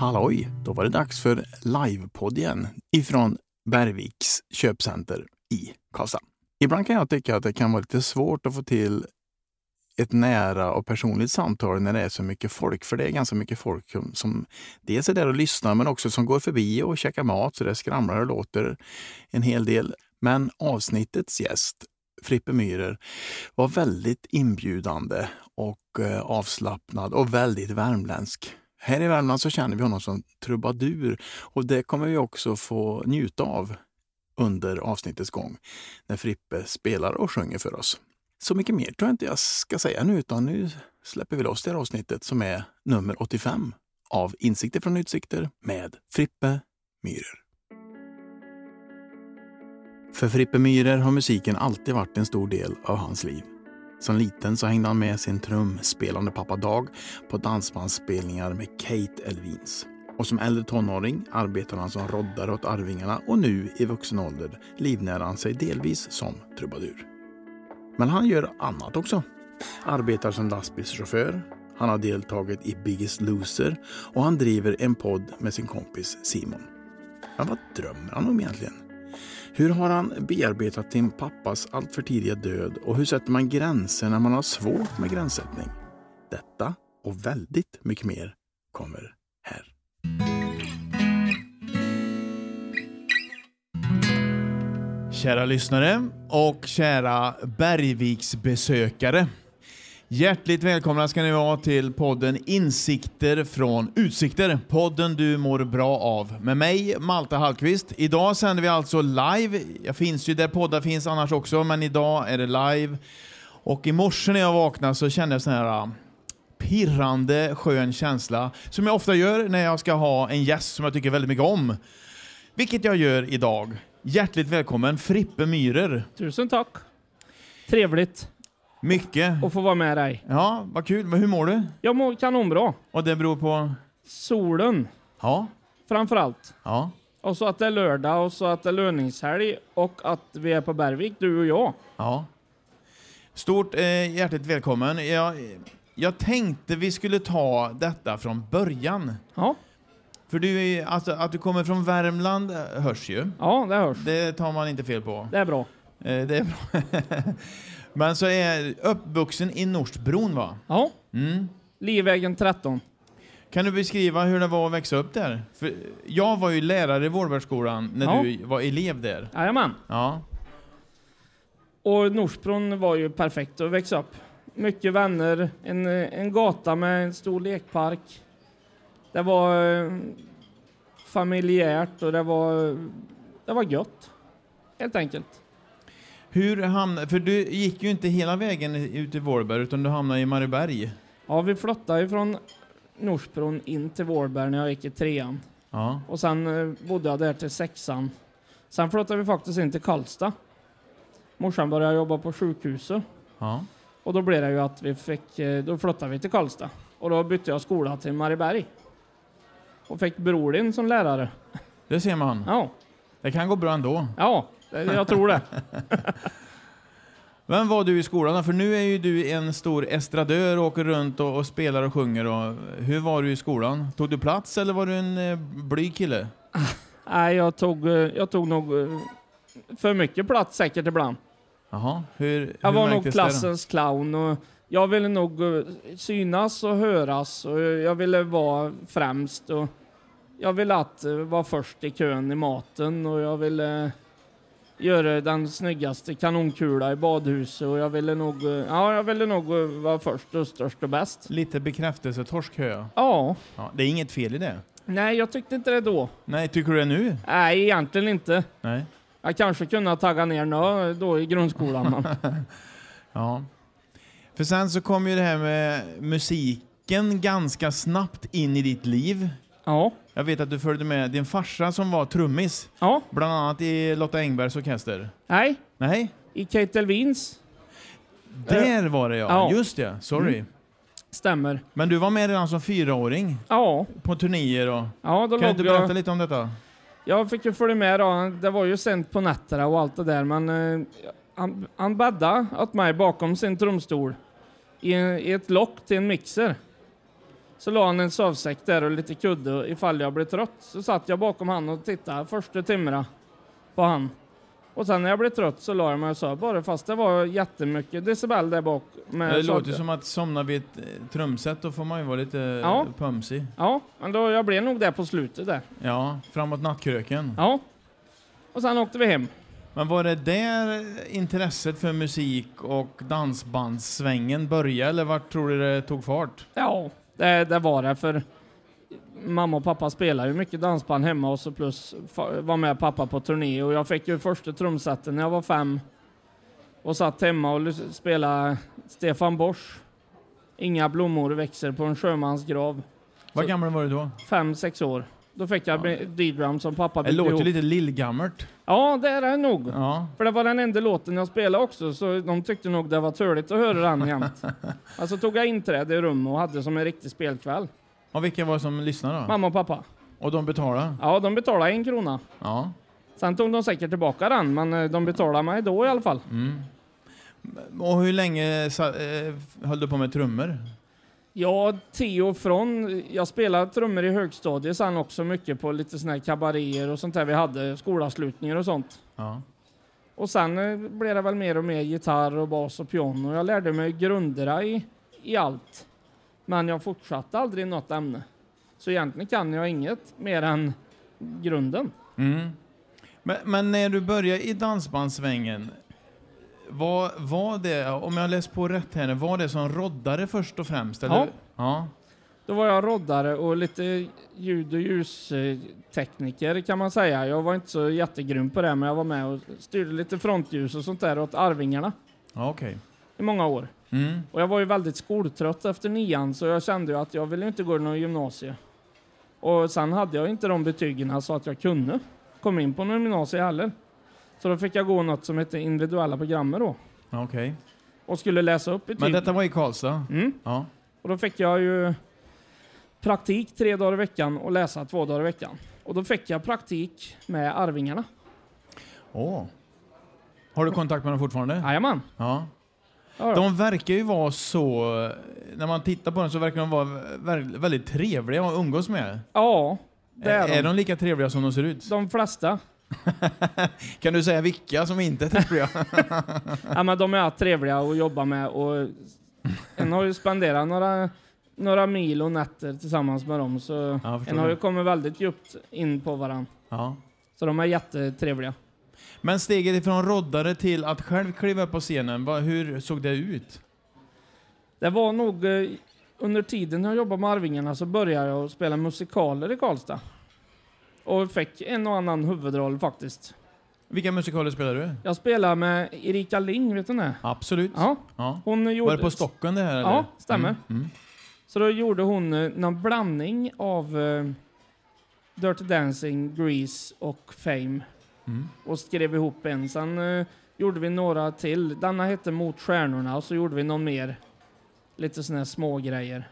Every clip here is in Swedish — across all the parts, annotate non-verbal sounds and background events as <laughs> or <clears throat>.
Halloj! Då var det dags för livepodd igen ifrån Bergviks köpcenter i Karlstad. Ibland kan jag tycka att det kan vara lite svårt att få till ett nära och personligt samtal när det är så mycket folk. För det är ganska mycket folk som, som dels är där och lyssnar men också som går förbi och käkar mat så det skramlar och låter en hel del. Men avsnittets gäst, Frippe Myhrer, var väldigt inbjudande och eh, avslappnad och väldigt värmländsk. Här i Värmland så känner vi honom som trubadur och det kommer vi också få njuta av under avsnittets gång när Frippe spelar och sjunger för oss. Så mycket mer tror jag inte jag ska säga nu utan nu släpper vi loss det här avsnittet som är nummer 85 av Insikter från utsikter med Frippe Myhrer. För Frippe Myhrer har musiken alltid varit en stor del av hans liv. Som liten så hängde han med sin trumspelande pappa Dag på dansbandsspelningar med Kate Elvins. Och som äldre tonåring arbetade han som roddare åt Arvingarna och nu i vuxen ålder livnär han sig delvis som trubadur. Men han gör annat också. Arbetar som lastbilschaufför, han har deltagit i Biggest Loser och han driver en podd med sin kompis Simon. Men vad drömmer han om egentligen? Hur har han bearbetat sin pappas alltför tidiga död och hur sätter man gränser när man har svårt med gränssättning? Detta och väldigt mycket mer kommer här. Kära lyssnare och kära Bergviksbesökare. Hjärtligt välkomna ska ni vara till podden Insikter från utsikter. Podden du mår bra av. Med mig, Malte Hallqvist. Idag sänder vi alltså live. Jag finns ju där poddar finns annars också, men idag är det live. Och i morse när jag vaknade så kände jag sån här ah, pirrande skön känsla som jag ofta gör när jag ska ha en gäst som jag tycker väldigt mycket om. Vilket jag gör idag. Hjärtligt välkommen Frippe Myhrer. Tusen tack. Trevligt mycket. att få vara med dig. Ja, vad kul. Men hur mår du? Jag mår kanonbra. Och det beror på? Solen Ja. framför allt. Ja. Och så att det är lördag och så att det är löningshelg och att vi är på Bergvik, du och jag. Ja. Stort eh, hjärtligt välkommen. Jag, jag tänkte vi skulle ta detta från början. Ja, För du är, alltså, att du kommer från Värmland eh, hörs ju. ja det hörs. Det tar man inte fel på. Det är bra. Eh, det är bra. <laughs> Men så är uppvuxen i Norsbron va? Ja, Mm. Livvägen 13. Kan du beskriva hur det var att växa upp där? För jag var ju lärare i Vårbergsskolan när Ja. du var elev där. Jajamän. Ja. Och Norsbron var ju perfekt att växa upp. Mycket vänner, en, en gata med en stor lekpark. Det var eh, familjärt och det var, det var gött. Helt enkelt. Hur hamnade, för du gick ju inte hela vägen ut till Vårberg utan du hamnade i Marieberg. Ja, vi flyttade ju från Norsbron in till Vårberg när jag gick i trean. Ja. Och sen eh, bodde jag där till sexan. Sen flyttade vi faktiskt in till Karlstad. Morsan började jobba på sjukhuset. ja. Och då blev det ju att vi fick, eh, då flyttade vi till Karlstad. Och då bytte jag skola till Marieberg. Och fick bror din som lärare. Det ser man. Ja, Det kan gå bra ändå. ja, jag tror det. <laughs> Vem var du i skolan då? För nu är ju du en stor estradör och åker runt och, och spelar och sjunger. Och, hur var du i skolan? Tog du plats eller var du en eh, blyg kille? <laughs> Nej, jag tog, eh, jag tog nog eh, för mycket plats säkert ibland. Jaha, hur, Jag hur var nog det klassens clown och jag ville nog eh, synas och höras och jag ville vara främst och jag ville att vara först i kön i maten och jag ville göra den snyggaste kanonkula i badhuset och jag ville nog, eh, ja, jag ville nog eh, vara först och störst och bäst. Lite bekräftelsetorsk hör jag. Ja, Ja, det är inget fel i det. nej jag tyckte inte det då. Nej, tycker du det nu? Nej, egentligen inte. Nej. Jag kanske kunde ha taggat ner nå då i grundskolan. <laughs> Ja. För sen så kom ju det här med musiken ganska snabbt in i ditt liv. ja, Jag vet att du följde med din farsa som var trummis, ja, bland annat i Lotta Engbergs orkester. nej, Nej, i Kate Elvins där var det ja. ja. Just det, sorry. stämmer. Men du var med redan som fyraåring Ja, på turnéer och... ja då Kan du inte berätta jag... lite om detta? Jag fick ju följa med då. Det var ju sent på nätterna och allt det där, men eh, han, han bäddade åt mig bakom sin trumstol i, i ett lock till en mixer. Så la han en sovsäck där och lite kudde ifall jag blev trött. Så satt jag bakom han och tittade första timmarna på han. Och sen när jag blev trött så la jag mig och sov bara fast det var jättemycket decibel där bak. Med Det låter att- som att somna vid ett eh, trumset, då får man ju vara lite Ja. ja. pumsig. Ja, men då, jag blev nog där på slutet där. Ja, framåt nattkröken. Ja. Och sen åkte vi hem. Men var det där intresset för musik och dansbandssvängen började, eller vart tror du det tog fart? Ja, det, det var det för mamma och pappa spelade ju mycket dansband hemma och så plus var med pappa på turné och jag fick ju första trumsetet när jag var fem och satt hemma och spelade Stefan Borsch. Inga blommor växer på en sjömans grav. Vad gammal var du då? Fem, sex år. Då fick jag Ja. D-drum som pappa Det byggde låter ihop. lite lillgammalt. Ja, det är det nog. Ja. För det var den enda låten jag spelade också, så de tyckte nog det var törligt att höra den jämt. <laughs> alltså tog jag inträde i rummet och hade som en riktig spelkväll. Och vilka var det som lyssnade då? Mamma och pappa. Och de betalade? Ja, de betalade en krona. Ja. Sen tog de säkert tillbaka den, men eh, de betalade mig då i alla fall. Mm. Och hur länge eh, höll du på med trummor? Ja, och från. Jag spelade trummor i högstadiet sen också mycket på lite såna här kabaréer och sånt där vi hade, skolavslutningar och sånt. Ja. Och sen eh, blev det väl mer och mer gitarr och bas och piano. Jag lärde mig grunderna i, i allt. Men jag fortsatte aldrig något ämne. Så egentligen kan jag inget mer än grunden. Mm. Men, men när du började i dansbandssvängen, vad var det, om jag läst på rätt här nu, var det som roddare först och främst? Eller? Ja. ja. Då var jag roddare och lite ljud och ljustekniker kan man säga. Jag var inte så jättegrym på det, men jag var med och styrde lite frontljus och sånt där åt Arvingarna Ja, okej. i många år. Mm. Och jag var ju väldigt skoltrött efter nian, så jag kände ju att jag ville inte gå någon gymnasie. Och sen hade jag inte de betygen så att jag kunde komma in på någon gymnasie heller. Så då fick jag gå något som hette individuella programmet då. Okej. Och skulle läsa upp betyg. Men detta var i Karlstad? Mm. Ja. Och då fick jag ju praktik tre dagar i veckan och läsa två dagar i veckan. Och då fick jag praktik med Arvingarna. Åh. Har du kontakt med dem fortfarande? Jajamän. Ja. De verkar ju vara så, när man tittar på dem så verkar de vara vä- väldigt trevliga att umgås med. ja, det är, är de. de lika trevliga som de ser ut? De flesta. <laughs> Kan du säga vilka som inte är trevliga? <laughs> Ja, men de är trevliga att jobba med och en har ju spenderat några, några mil och nätter tillsammans med dem så Ja, en har ju kommit väldigt djupt in på varandra. ja. Så de är jättetrevliga. Men steget ifrån roddare till att själv kliva upp på scenen, vad, hur såg det ut? Det var nog eh, under tiden jag jobbade med Arvingarna så började jag spela musikaler i Karlstad. Och fick en och annan huvudroll faktiskt. Vilka musikaler spelar du? Jag spelade med Erika Ling, vet du det? Absolut. Ja, Ja. hon gjorde... Var det på Stockholm det här? Eller? Ja, stämmer. Mm. Mm. Så då gjorde hon eh, någon blandning av eh, Dirty Dancing, Grease och Fame Mm. och skrev ihop en. Sen eh, gjorde vi några till. Denna hette Mot stjärnorna och så gjorde vi någon mer. Lite såna här små grejer.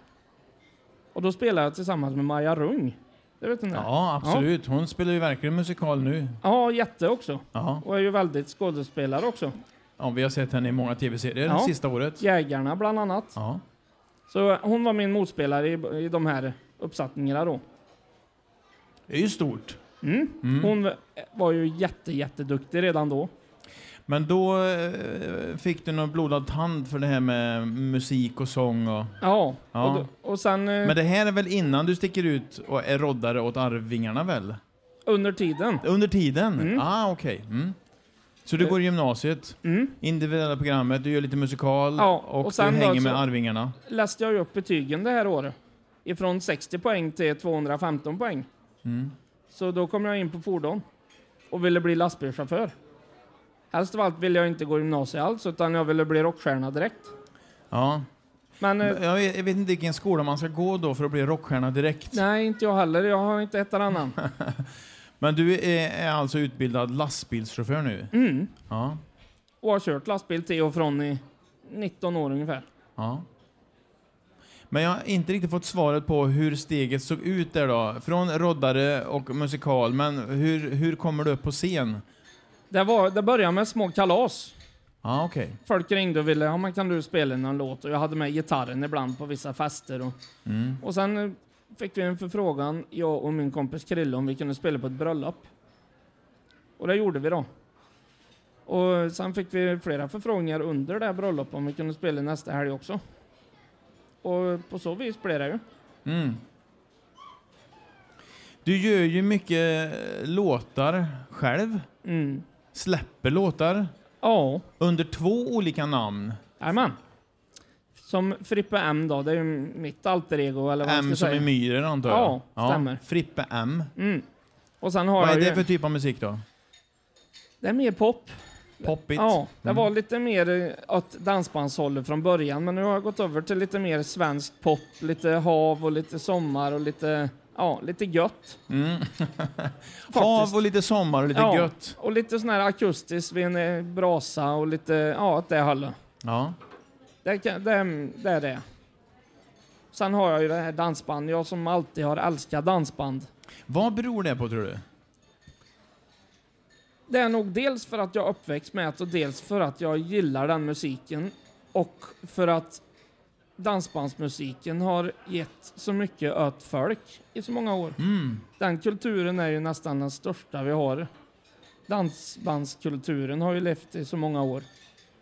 Och då spelade jag tillsammans med Maja Rung. Det vet du det? Ja, absolut. Hon spelar ju verkligen musikal nu. Ja, jätte också. Ja. Och är ju väldigt skådespelare också. ja, vi har sett henne i många tv-serier Ja. det sista året. Jägarna bland annat. Ja. Så hon var min motspelare i, i de här uppsättningarna då. Det är ju stort. Mm. Mm. Hon var ju jätte, jätteduktig redan då. Men då eh, fick du någon blodad tand för det här med musik och sång och... Ja, Ja. Och, då, och sen eh, Men det här är väl innan du sticker ut och är roddare åt Arvingarna väl? under tiden. Under tiden? Mm. Ah, okej. Mm. Så du Eh. går i gymnasiet, Mm. individuella programmet, du gör lite musikal Ja, och, och sen du hänger med Arvingarna. Läste jag upp betygen det här året. Ifrån 60 poäng till 215 poäng. Mm. Så då kom jag in på fordon och ville bli lastbilschaufför. Helst av allt ville jag inte gå gymnasiet alls, utan jag ville bli rockstjärna direkt. Ja. Men eh, Jag vet, jag vet inte vilken skola man ska gå då för att bli rockstjärna direkt. nej, inte jag heller. Jag har inte ett eller annan. <laughs> Men du är, är alltså utbildad lastbilschaufför nu? Mm. Ja. Och har kört lastbil till och från i 19 år ungefär. ja. Men jag har inte riktigt fått svaret på hur steget såg ut där då. Från roddare och musikal, men hur, hur kommer du upp på scen? Det, var, det började med små kalas. Ja, okej. Folk ringde och ville, ja men kan du spela någon låt? Och jag hade med gitarren ibland på vissa fester. Och, Mm. och sen fick vi en förfrågan, jag och min kompis Krille, om vi kunde spela på ett bröllop. Och det gjorde vi då. Och sen fick vi flera förfrågningar under det här bröllopet om vi kunde spela nästa helg också. Och på så vis blev det ju. Mm. Du gör ju mycket låtar själv. Mm. Släpper låtar Ja, under två olika namn. jajamän. Som Frippe M då, det är ju mitt alter ego eller vad man M ska som säga. är myrer antar jag? Ja, stämmer. Frippe M. Mm. Och sen har Vad är jag det ju, för typ av musik då? det är mer pop. Poppigt? Ja, det Mm. var lite mer eh, åt dansbandshållet från början, men nu har jag gått över till lite mer svensk pop, lite hav och lite sommar och lite, ja, lite gött. Mm. <laughs> Hav och lite sommar och lite Ja. gött. Och lite sån här akustiskt vid en eh, brasa och lite, ja, åt det hållet. Ja. Det, kan- det, det är det. Sen har jag ju det här dansband, jag som alltid har älskat dansband. Vad beror det på tror du? Det är nog dels för att jag är uppväxt med det och dels för att jag gillar den musiken. Och för att dansbandsmusiken har gett så mycket åt folk i så många år. Mm. Den kulturen är ju nästan den största vi har. Dansbandskulturen har ju levt i så många år.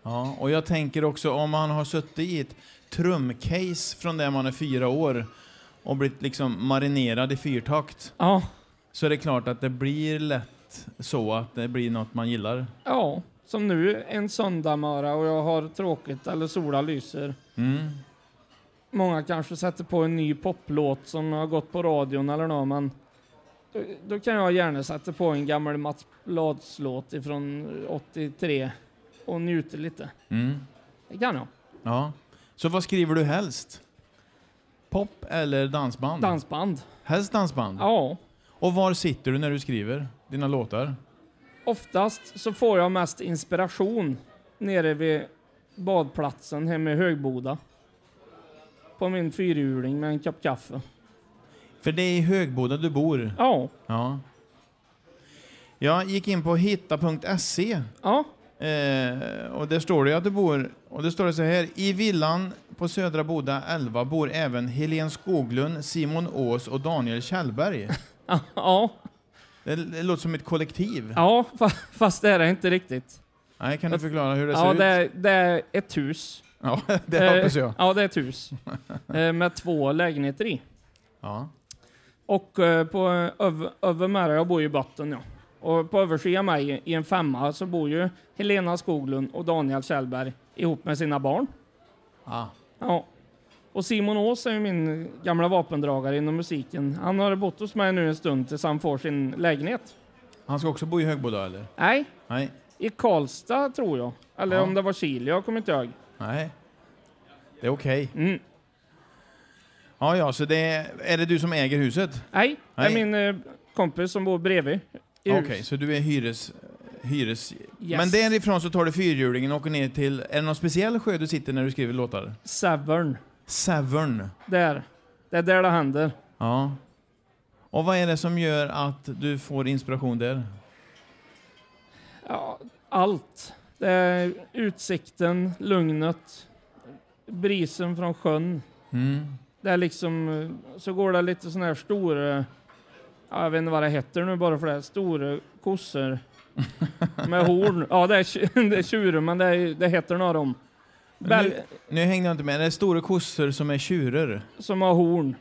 Ja, och jag tänker också om man har suttit i ett trumcase från där man är fyra år och blivit liksom marinerad i fyrtakt Ja, så är det klart att det blir lätt så att det blir något man gillar. ja. Som nu en söndagmöra och jag har tråkigt eller sola lyser. Mm. Många kanske sätter på en ny poplåt som har gått på radion eller något, men då, då kan jag gärna sätta på en gammal Mats Blads-låt ifrån 83 och njuta lite. Mm. Det kan jag. Ja. Så vad skriver du helst? Pop eller dansband? Dansband. Helst dansband? Ja. Och var sitter du när du skriver dina låtar? Oftast så får jag mest inspiration nere vid badplatsen hemma i Högboda. På min fyrhjuling med en kopp kaffe. För det är i Högboda du bor? Ja. Ja. Jag gick in på hitta.se Ja. Eh, och där står det att du bor, och det står det så här, i villan på Södra Boda 11 bor även Helen Skoglund, Simon Ås och Daniel Kjellberg. <laughs> Ja. Det, det låter som ett kollektiv. Ja, fa- fast det är det inte riktigt. Nej, kan du förklara hur det ser Ja, ut? det är, det är ett hus. Ja, <laughs> det hoppas jag. Eh, Ja, det är ett hus. <laughs> Eh, med två lägenheter i. Ja. Och eh, på över, jag bor ju i botten ja. Och på översidan mig i en femma så bor ju Helena Skoglund och Daniel Kjellberg ihop med sina barn. Ah. Ja. Och Simon Ås är ju min gamla vapendragare inom musiken. Han har bott hos mig nu en stund tills han får sin lägenhet. Han ska också bo i Högboda eller? Nej, Nej. i Karlstad tror jag. Eller Ja. om det var Chile, jag kommer inte ihåg. Nej. Det är okej. Mm. Ja, ja, så det är, är det du som äger huset? Nej, det är Nej. min eh, kompis som bor bredvid. i Okej, hus. så du är hyres... hyres... Yes. Men därifrån så tar du fyrhjulingen och åker ner till... Är det någon speciell sjö du sitter när du skriver låtar? Severn. Severn. Där. Det är där det händer. Ja. Och vad är det som gör att du får inspiration där? Ja, allt. Det är utsikten, lugnet, brisen från sjön. Mm. Det är liksom, eh, så går det lite sån här stora, ja, jag vet inte vad det heter nu bara för det, stora kossor <laughs> med horn. Ja, det är, <laughs> det är tjurar, men det, är, det heter några om. Bel, Nu, nu hängde jag inte med. Det är stora kossor som är tjurar. som har horn.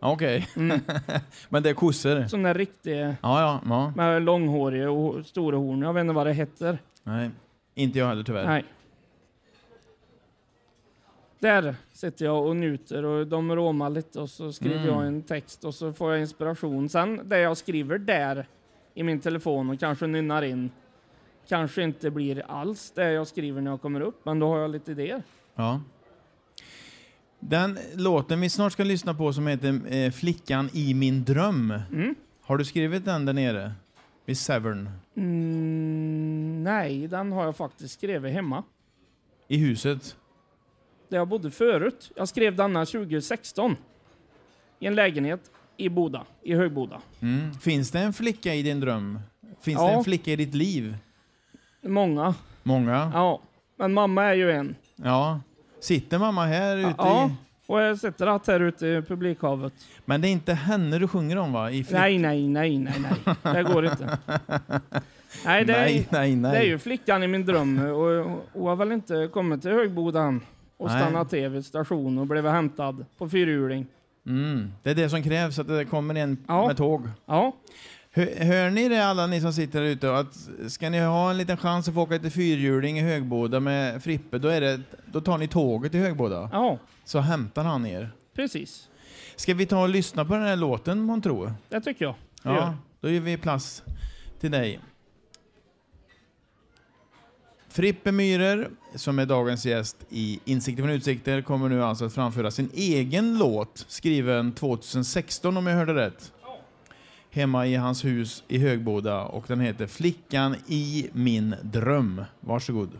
Okej. Mm. <laughs> Men det är kossor? Där riktiga, Ja, ja. ja. med långhåriga och stora horn. Jag vet inte vad det heter. Nej. Inte jag heller tyvärr. Nej. Där sitter jag och njuter och de råmar lite och så skriver Mm. jag en text och så får jag inspiration. Sen det jag skriver där i min telefon och kanske nynnar in kanske inte blir alls det jag skriver när jag kommer upp, men då har jag lite idéer. Ja. Den låten vi snart ska lyssna på som heter eh, Flickan i min dröm. Mm. Har du skrivit den där nere? Vid Severn? Mm, nej, den har jag faktiskt skrivit hemma. I huset? Där jag bodde förut. Jag skrev denna 2016 i en lägenhet i Boda, i Högboda. Mm. Finns det en flicka i din dröm? Finns Ja. det en flicka i ditt liv? Många. Många? Ja, Men mamma är ju en. Ja. Sitter mamma här ute Ja, i... och jag sitter att här ute i publikhavet. Men det är inte henne du sjunger om va? I flick- Nej, nej, nej, nej, nej. Det går inte. <laughs> Nej, det är, nej, nej, nej. det är ju flickan i min dröm och hon har väl inte kommit till Högboda än och Nej. stannat till vid station och blivit hämtad på fyrhjuling. Mm. Det är det som krävs, att det kommer en Ja. med tåg. Ja, Hör, hör ni det alla ni som sitter där ute? Att ska ni ha en liten chans att få åka lite fyrhjuling i Högboda med Frippe, då, är det, då tar ni tåget till Högboda. ja, Så hämtar han er. precis. Ska vi ta och lyssna på den här låten, man tror? Det tycker jag. Det gör Ja, då ger vi plats till dig. Frippe Myhrer, som är dagens gäst i Insikter från utsikter, kommer nu alltså att framföra sin egen låt, skriven 2016 om jag hörde rätt. Hemma i hans hus i Högboda och den heter Flickan i min dröm. Varsågod.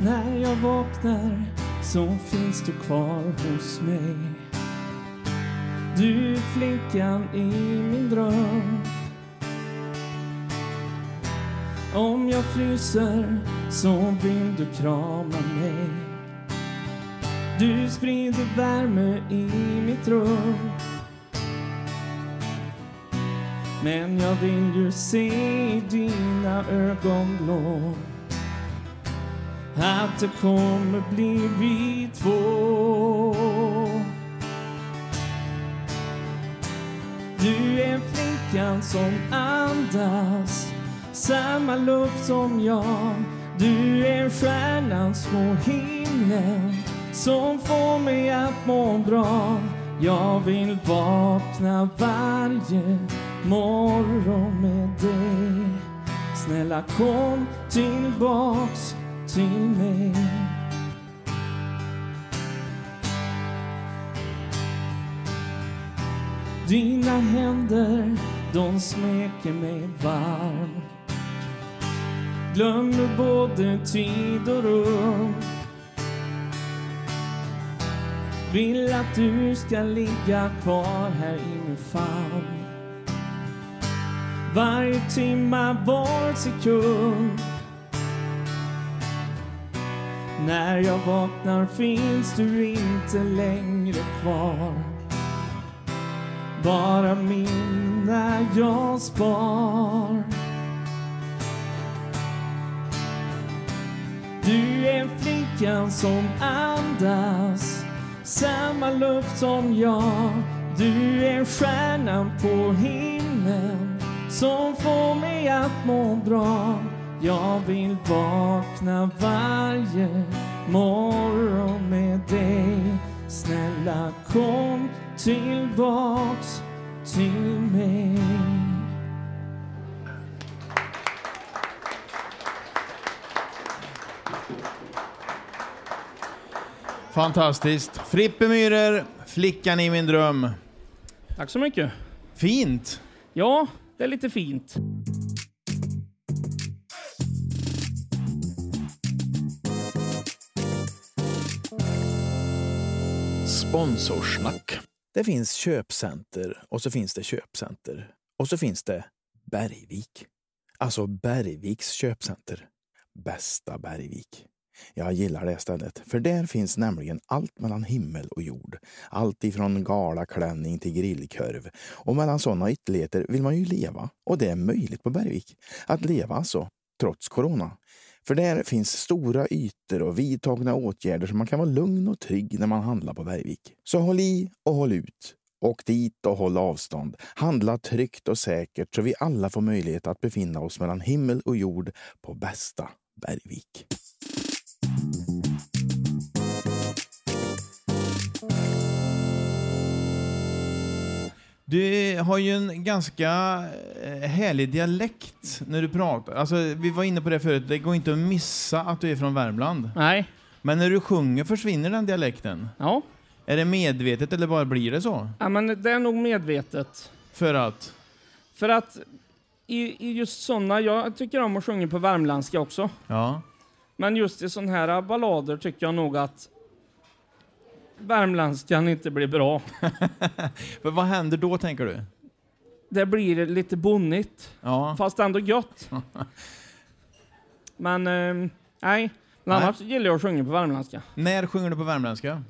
När jag vaknar så finns du kvar hos mig. Du flickan i min dröm. Om jag fryser så vill du krama mig. Du sprider värme i mitt rum. Men jag vill ju se i dina ögonblå att det kommer bli vi två. Flickan som andas samma luft som jag. Du är stjärnans små himlen som får mig att må bra. Jag vill vakna varje morgon med dig. Snälla kom tillbaks till mig. Dina händer, de smeker mig varm. Glömmer både tid och rum. Vill att du ska ligga kvar här i min famn. Varje timma, var sekund. När jag vaknar finns du inte längre kvar. Bara när jag spar. Du är flickan som andas samma luft som jag. Du är stjärnan på himlen som får mig att må bra. Jag vill vakna varje morgon med dig. Snälla kom tillbaks till mig. Fantastiskt. Frippe Myhrer, Flickan i min dröm. Tack så mycket. Fint! Ja, det är lite fint. Sponsorsnack. Det finns köpcenter och så finns det köpcenter. Och så finns det Bergvik. Alltså Bergviks köpcenter. Bästa Bergvik. Jag gillar det stället, för där finns nämligen allt mellan himmel och jord. Allt ifrån galaklänning till grillkorv. Och mellan sådana ytterligheter vill man ju leva. Och det är möjligt på Bergvik. Att leva alltså, trots corona. För där finns stora ytor och vidtagna åtgärder så man kan vara lugn och trygg när man handlar på Bergvik. Så håll i och håll ut. Åk dit och håll avstånd. Handla tryggt och säkert så vi alla får möjlighet att befinna oss mellan himmel och jord på bästa Bergvik. Du har ju en ganska eh, härlig dialekt när du pratar. Alltså, vi var inne på det förut, det går inte att missa att du är från Värmland. Nej. Men när du sjunger försvinner den dialekten. Ja. Är det medvetet eller bara blir det så? ja, men det är nog medvetet. För att? För att i, i just såna, jag tycker om att sjunga på värmländska också. Ja. Men just i sådana här ballader tycker jag nog att värmländskan inte blir bra. <laughs> För vad händer då, tänker du? Det blir lite bonnigt, Ja. fast ändå gött. <laughs> Men eh, nej, men annars gillar jag att sjunga på värmländska. När sjunger du på värmländska?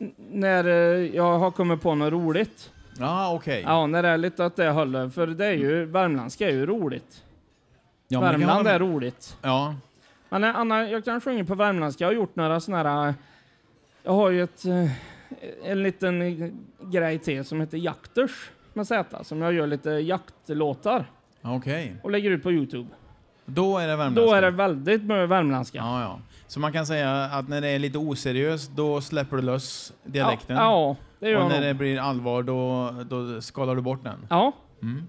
N- när eh, jag har kommit på något roligt. Ja, okej. Ja, när det är lite att det håller. För det är ju, värmländska är ju roligt. Ja, men kan Värmland vara- är roligt. Ja. Men eh, Anna, jag kan sjunga på värmländska. Jag har gjort några såna här... Jag har ju ett, eh, en liten eh, grej till som heter Jakters med Z, som jag gör lite jaktlåtar Okej. och lägger ut på Youtube. Då är det värmländska? Då är det väldigt mycket värmländska. Ja, ja. Så man kan säga att när det är lite oseriöst, då släpper du lös dialekten? Ja, ja det gör Och jag när nog. det blir allvar, då, då skalar du bort den? Ja, Mm.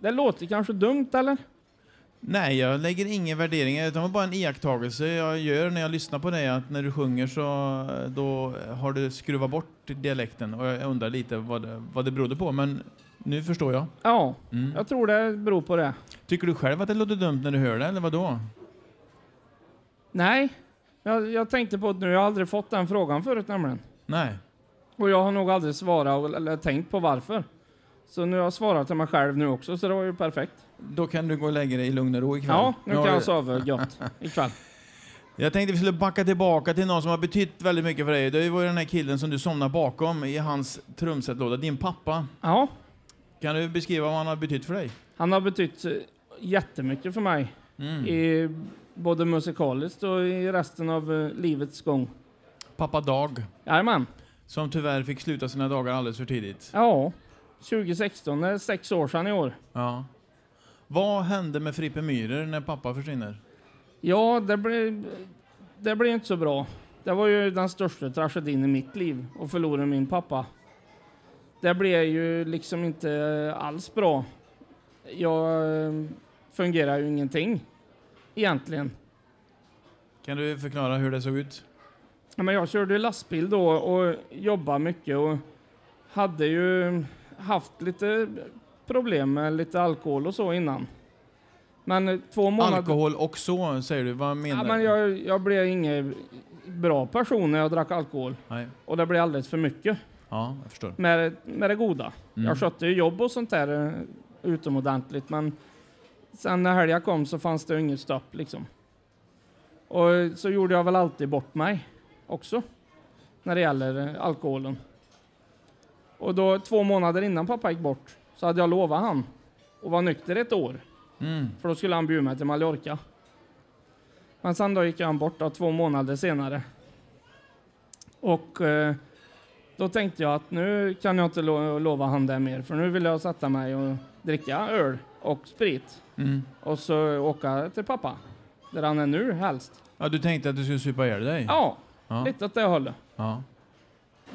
det låter kanske dumt eller? Nej, jag lägger ingen värdering. Det var bara en iakttagelse jag gör när jag lyssnar på dig. Att när du sjunger så då har du skruvat bort dialekten. Och jag undrar lite vad det, vad det berodde på. Men nu förstår jag. Ja, Mm. jag tror det beror på det. Tycker du själv att det låter dumt när du hör det, eller vad då? Nej, jag, jag tänkte på att nu, jag har aldrig fått den frågan förut nämligen. Nej. Och jag har nog aldrig svarat eller tänkt på varför. Så nu har jag svarat till mig själv nu också, så det var ju perfekt. Då kan du gå och lägga dig i lugn och ro ikväll. Ja, nu kan jag sova gott <laughs> ikväll. Jag tänkte vi skulle backa tillbaka till någon som har betytt väldigt mycket för dig. Det var ju den här killen som du somnade bakom i hans trumsetlåda, din pappa. Ja, Kan du beskriva vad han har betytt för dig? han har betytt eh, jättemycket för mig. Mm. I både musikaliskt och i resten av eh, livets gång. Pappa Dag, Jajamän. som tyvärr fick sluta sina dagar alldeles för tidigt. Ja, 2016, det är sex år sedan i år. Ja. Vad hände med Frippe Myhrer när pappa försvinner? Ja, det blev, det blev inte så bra. Det var ju den största tragedin i mitt liv, att förlora min pappa. Det blev ju liksom inte alls bra. Jag eh, fungerar ju ingenting, egentligen. Kan du förklara hur det såg ut? Ja, Men jag körde lastbil då och jobbade mycket och hade ju haft lite problem med lite alkohol och så innan. Men eh, två månader... Alkohol och så, säger du. Vad menar Ja, men jag, jag blev ingen bra person när jag drack alkohol. Nej. Och det blev alldeles för mycket Ja, jag förstår. med, med det goda. Mm. Jag skötte ju jobb och sånt där eh, utomordentligt, men sen när helgen kom så fanns det inget stopp liksom. Och så gjorde jag väl alltid bort mig också när det gäller eh, alkoholen. Och då två månader innan pappa gick bort så hade jag lovat han att vara nykter ett år. Mm. För då skulle han bjuda mig till Mallorca. Men sen då gick han bort då, två månader senare. Och eh, då tänkte jag att nu kan jag inte lo lova han det mer, för nu vill jag sätta mig och dricka öl och sprit. Mm. Och så åka till pappa, där han är nu helst. Ja, du tänkte att du skulle supa ihjäl dig? Ja, Ja. lite åt det hållet. ja.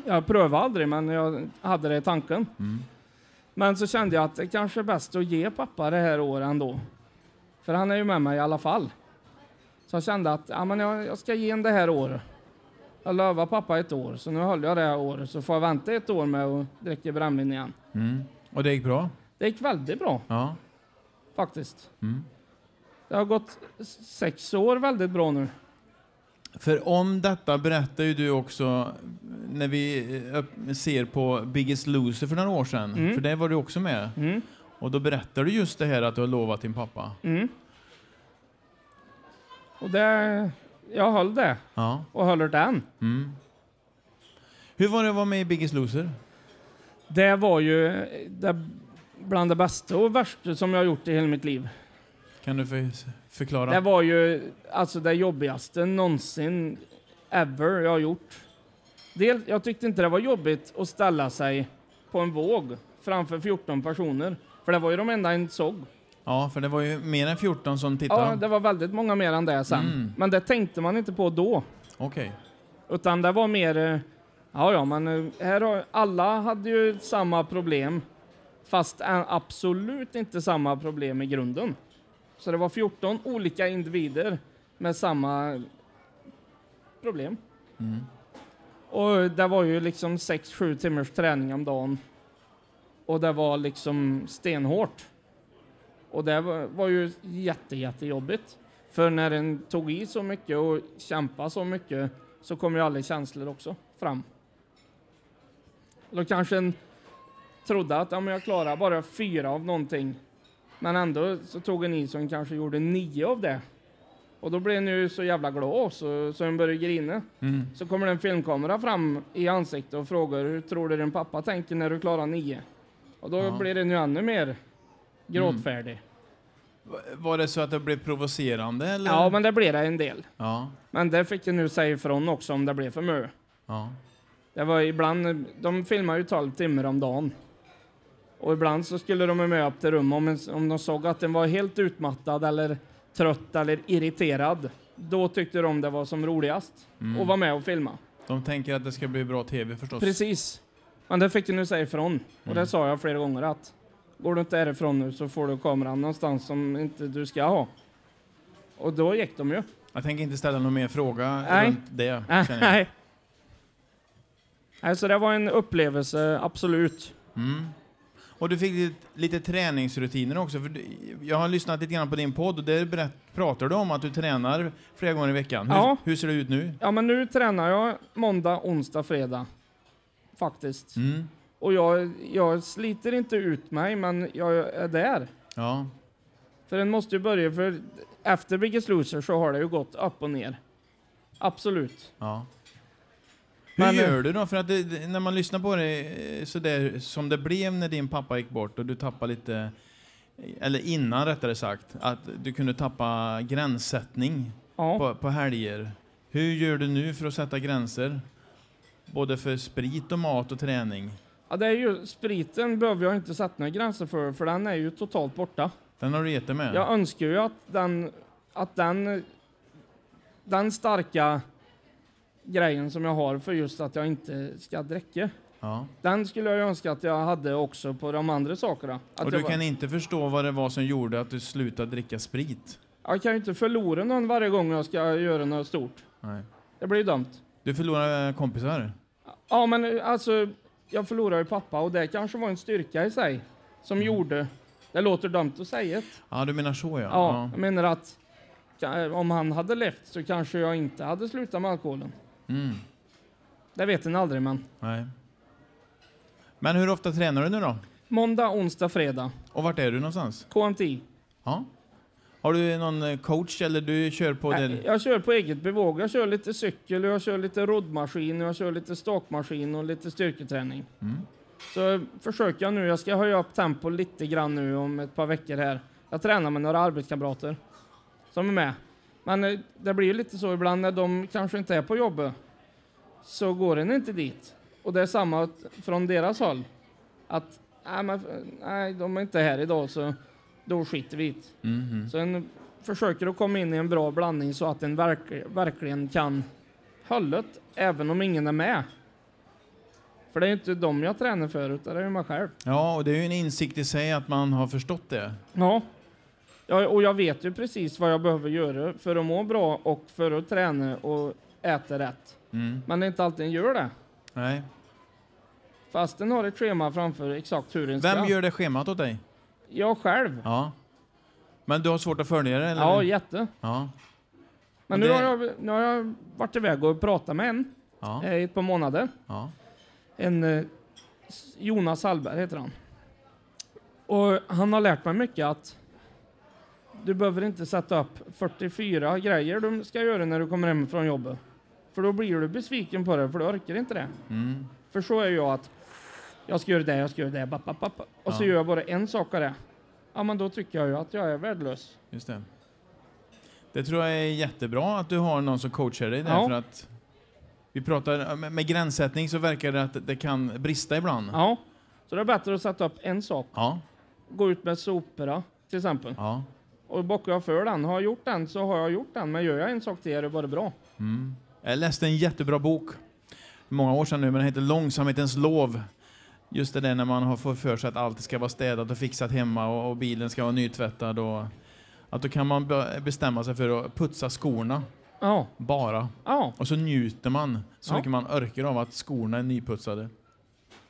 Jag prövade aldrig, men jag hade det i tanken. Mm. Men så kände jag att det kanske är bäst att ge pappa det här året ändå. För han är ju med mig i alla fall. Så jag kände att ja, men jag, jag ska ge en det här året. Jag lovade pappa ett år, så nu håller jag det här året. Så får jag vänta ett år med att dricka brännvin igen. Mm. Och det gick bra? Det gick väldigt bra Ja. faktiskt. Mm. Det har gått sex år väldigt bra nu. För om detta berättar ju du också när vi eh, ser på Biggest Loser för några år sedan. Mm. För det var du också med. Mm. Och då berättar du just det här att du har lovat din pappa. Mm. Och det, jag höll det Ja. och håller den. Mm. Hur var det att vara med i Biggest Loser? Det var ju det, bland det bästa och värsta som jag har gjort i hela mitt liv. Kan du för, förklara? Det var ju alltså det jobbigaste någonsin ever jag har gjort. Del, jag tyckte inte det var jobbigt att ställa sig på en våg framför 14 personer. För det var ju de enda en såg. Ja, för det var ju mer än 14 som tittade. Ja, det var väldigt många mer än det sen. Mm. Men det tänkte man inte på då. Okej. Utan det var mer, eh, ja ja men eh, här har, alla hade ju samma problem. Fast absolut inte samma problem i grunden. Så det var 14 olika individer med samma problem. Mm. Och det var ju liksom 6-7 timmars träning om dagen. Och det var liksom stenhårt. Och det var, var ju jätte, jättejobbigt. För när en tog i så mycket och kämpade så mycket så kom ju alla känslor också fram. Då kanske en trodde att ja, men jag klarar bara fyra av någonting. Men ändå så tog en i som kanske gjorde nio av det. Och då blev en ju så jävla glad så, så en började grina. Mm. Så kommer det en filmkamera fram i ansiktet och frågar hur tror du din pappa tänker när du klarar nio? Och då Ja. blir den ju ännu mer gråtfärdig. Var det så att det blev provocerande? Eller? Ja, men det blir det en del. Ja. Men det fick jag nu säga ifrån också om det blev för mycket. ja. Det var ibland, de filmar ju 12 timmar om dagen. Och ibland så skulle de med upp till rum om, en, om de såg att den var helt utmattad eller trött eller irriterad. Då tyckte de det var som roligast Mm. att vara med och filma. De tänker att det ska bli bra tv förstås. Precis. Men det fick jag nu säga ifrån. Och det Mm. sa jag flera gånger att går du inte härifrån nu så får du kameran någonstans som inte du ska ha. Och då gick de ju. Jag tänker inte ställa någon mer fråga Nej. runt det. Nej. <laughs> Nej, så det var en upplevelse, absolut. Mm. Och du fick lite, lite träningsrutiner också. För jag har lyssnat lite grann på din podd och där berätt, pratar du om att du tränar flera gånger i veckan. Hur, Ja. hur ser det ut nu? Ja, men nu tränar jag måndag, onsdag, fredag. Faktiskt. Mm. Och jag, jag sliter inte ut mig, men jag är där. Ja. För en måste ju börja, för efter Biggest Loser så har det ju gått upp och ner. Absolut. ja. Hur Men, eh, gör du då? För att det, det- när man lyssnar på det eh, så där, som det blev när din pappa gick bort och du tappade lite, eller innan rättare sagt, att du kunde tappa gränssättning Ja. på, på helger. Hur gör du nu för att sätta gränser? Både för sprit och mat och träning. ja, det är ju spriten behöver jag inte sätta några gränser för, för den är ju totalt borta. Den har du gett med? Jag önskar ju att den, att den, den starka grejen som jag har för just att jag inte ska dricka. Ja. Den skulle jag önska att jag hade också på de andra sakerna. Att Och du kan inte förstå vad det var som gjorde att du slutade dricka sprit? jag kan ju inte förlora någon varje gång jag ska göra något stort. Nej. Det blir ju dumt. Du förlorade kompisar? Ja, men alltså, jag förlorade ju pappa och det kanske var en styrka i sig som Mm. gjorde, det låter dumt att säga det. Ja, du menar så ja. Ja, jag menar att om han hade levt så kanske jag inte hade slutat med alkoholen. Mm. Det vet en aldrig, men Nej. Men hur ofta tränar du nu då? måndag, onsdag, fredag. Och vart är du någonstans? KMT. Ja. Har du någon eh, coach eller du kör på Äh, det? Jag kör på eget bevåg. Jag kör lite cykel, och jag kör lite roddmaskin, och jag kör lite stakmaskin och lite styrketräning. Mm. Så försöker jag nu. Jag ska höja upp tempo lite grann nu om ett par veckor här. Jag tränar med några arbetskamrater som är med. Men eh, det blir lite så ibland när de kanske inte är på jobbet så går en inte dit. Och det är samma från deras håll. Att nej, men, nej, de är inte här idag så då skiter vi i det. Mhm. Så en försöker att komma in i en bra blandning så att en verk, verkligen kan hålla även om ingen är med. För det är ju inte dem jag tränar för, utan det är ju mig själv. Ja, och det är ju en insikt i sig att man har förstått det. Ja. Ja. Och jag vet ju precis vad jag behöver göra för att må bra och för att träna och äta rätt. Mm. Men det är inte alltid en gör det. Nej. Fast den har ett schema framför exakt hur den ska. Vem gör det schemat åt dig? Jag själv. Ja. Men du har svårt att följa det eller? Ja, jätte. Ja. Men nu det- har, jag, nu har jag varit iväg och pratat med en Ja. eh, i ett par månader. ja. En eh, Jonas Hallberg heter han. Och han har lärt mig mycket att du behöver inte sätta upp 44 grejer du ska göra när du kommer hem från jobbet. För då blir du besviken på det, för du orkar inte det. Mm. För så är jag att jag ska göra det, jag ska göra det, bapp, bapp, bapp. och så Ja. gör jag bara en sak av det. Ja, men då tycker jag ju att jag är värdelös. Just det. Det tror jag är jättebra att du har någon som coachar dig där Ja. för att vi pratar med, med gränssättning så verkar det att det kan brista ibland. Ja, så det är bättre att sätta upp en sak. Ja. Gå ut med soporna, till exempel. ja. Och bockar jag för den, har jag gjort den så har jag gjort den, men gör jag en sak till är det bara bra. Mm. Jag läste en jättebra bok, många år sedan nu, men den heter Långsamhetens lov. Just det där när man har fått för sig att allt ska vara städat och fixat hemma och, och bilen ska vara nytvättad. Och, att då kan man be- bestämma sig för att putsa skorna, Ja, bara. ja, Och så njuter man så Ja. mycket man orkar av att skorna är nyputsade.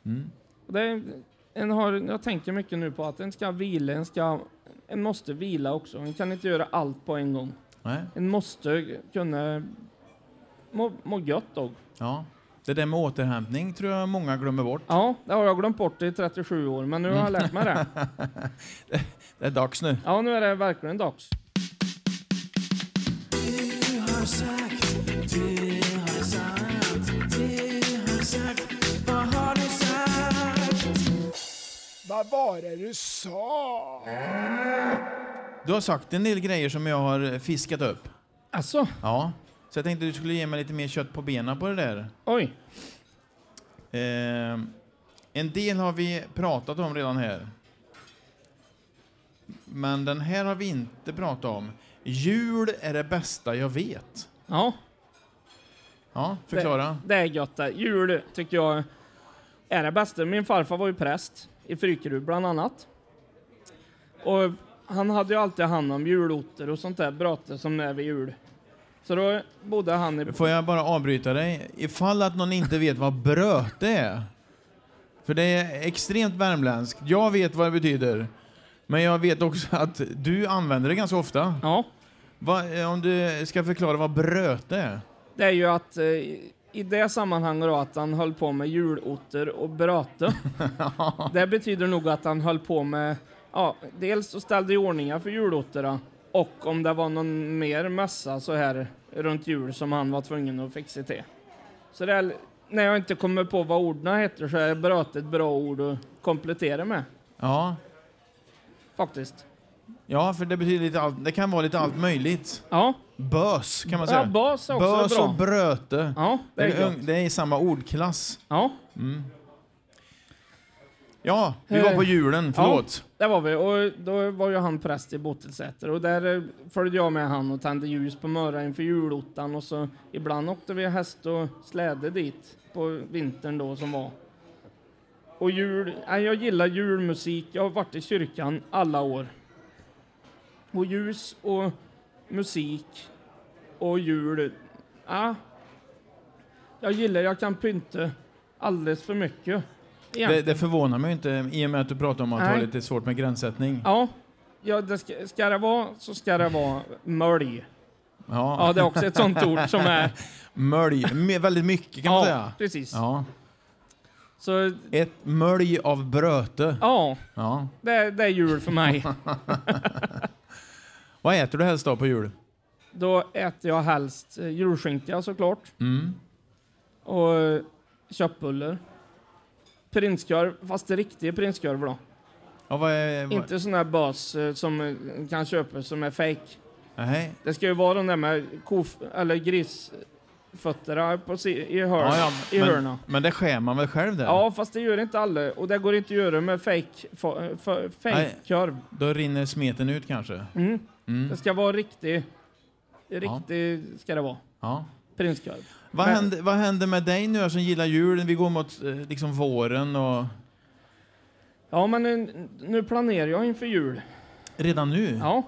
Mm. Det en har, jag tänker mycket nu på att en ska vila, en, ska, en måste vila också. En kan inte göra allt på en gång. Nej. En måste kunna må, må gött då. Ja. Det där med återhämtning tror jag många glömmer bort. Ja, det har jag glömt bort i 37 år, men nu har jag lärt mig <laughs> det. Det är dags nu. Ja, nu är det verkligen dags. Vad var det du sa? Du har sagt en del grejer som jag har fiskat upp. Alltså, Ja. Så jag tänkte du skulle ge mig lite mer kött på benen på det där. oj. Eh, en del har vi pratat om redan här. Men den här har vi inte pratat om. Jul är det bästa jag vet. Ja, Ja, förklara. Det, det är gött det. Jul tycker jag är det bästa. Min farfar var ju präst i Frykerud bland annat. Och han hade ju alltid hand om julotter och sånt där bröte som är vid jul. Så då bodde han i... Får jag bara avbryta dig? Ifall att någon inte vet vad bröte är. För det är extremt värmländskt. Jag vet vad det betyder. Men jag vet också att du använder det ganska ofta. Ja, Va, om du ska förklara vad bröte är? det är ju att eh, i det sammanhanget då att han höll på med julotter och bröte. <laughs> det betyder nog att han höll på med, ja, dels så ställde i ordningar för julotterna och om det var någon mer mössa så här runt jul som han var tvungen att fixa till. Så det är, när jag inte kommer på vad orden heter så är bröte ett bra ord att komplettera med, Ja, faktiskt. ja för det betyder lite allt. Det kan vara lite allt möjligt. Ja, Bös kan man ja säga. bas är också Bös bra. och bröte. Ja, det Det är är, gött. det är i samma ordklass. Ja, Ja, vi var Eh, på julen. Förlåt. det var vi. Och då var ju han präst i Bottensäter och där eh, följde jag med han och tände ljus på morgonen inför julottan och så ibland åkte vi häst och släde dit på vintern då som var. Och jul, jag gillar julmusik. Jag har varit i kyrkan alla år. Och ljus och musik och jul, ja. Jag gillar, jag kan pynta alldeles för mycket. Det, det förvånar mig inte i och med att du pratar om att Nej. ha lite svårt med gränssättning. Ja, ja det ska, ska det vara så ska det vara mölj. Ja. Ja, det är också ett sånt ord som är... <laughs> Mölj. Väldigt mycket kan man Ja, säga. precis. Ja. Så Ett mölj av bröte. ja, Ja. det, det är jul för mig. <laughs> Vad äter du helst då på jul? Då äter jag helst eh, julskinka såklart. Mm. Och eh, köttbullar. Prinskorv, fast det riktiga prinskorv då. Ja, vad är... Vad... Inte sån här bas eh, som eh, kan köpas som är fake. Nej. Det ska ju vara de där med kof eller grisfötterna på si- i hörn, Ja, ja, i hörna. Men det skär man väl själv där? Ja, fast det gör inte alla. Och det går inte att göra med fake, fa- fa- fake korv. Då rinner smeten ut kanske? Mm. Mm. Det ska vara riktig, riktig ska det vara. Ja. Prinskorv. Vad, Men- händer, vad händer med dig nu som gillar julen? Vi går mot eh, liksom våren och... Ja, men nu, nu planerar jag inför jul. Redan nu? Ja,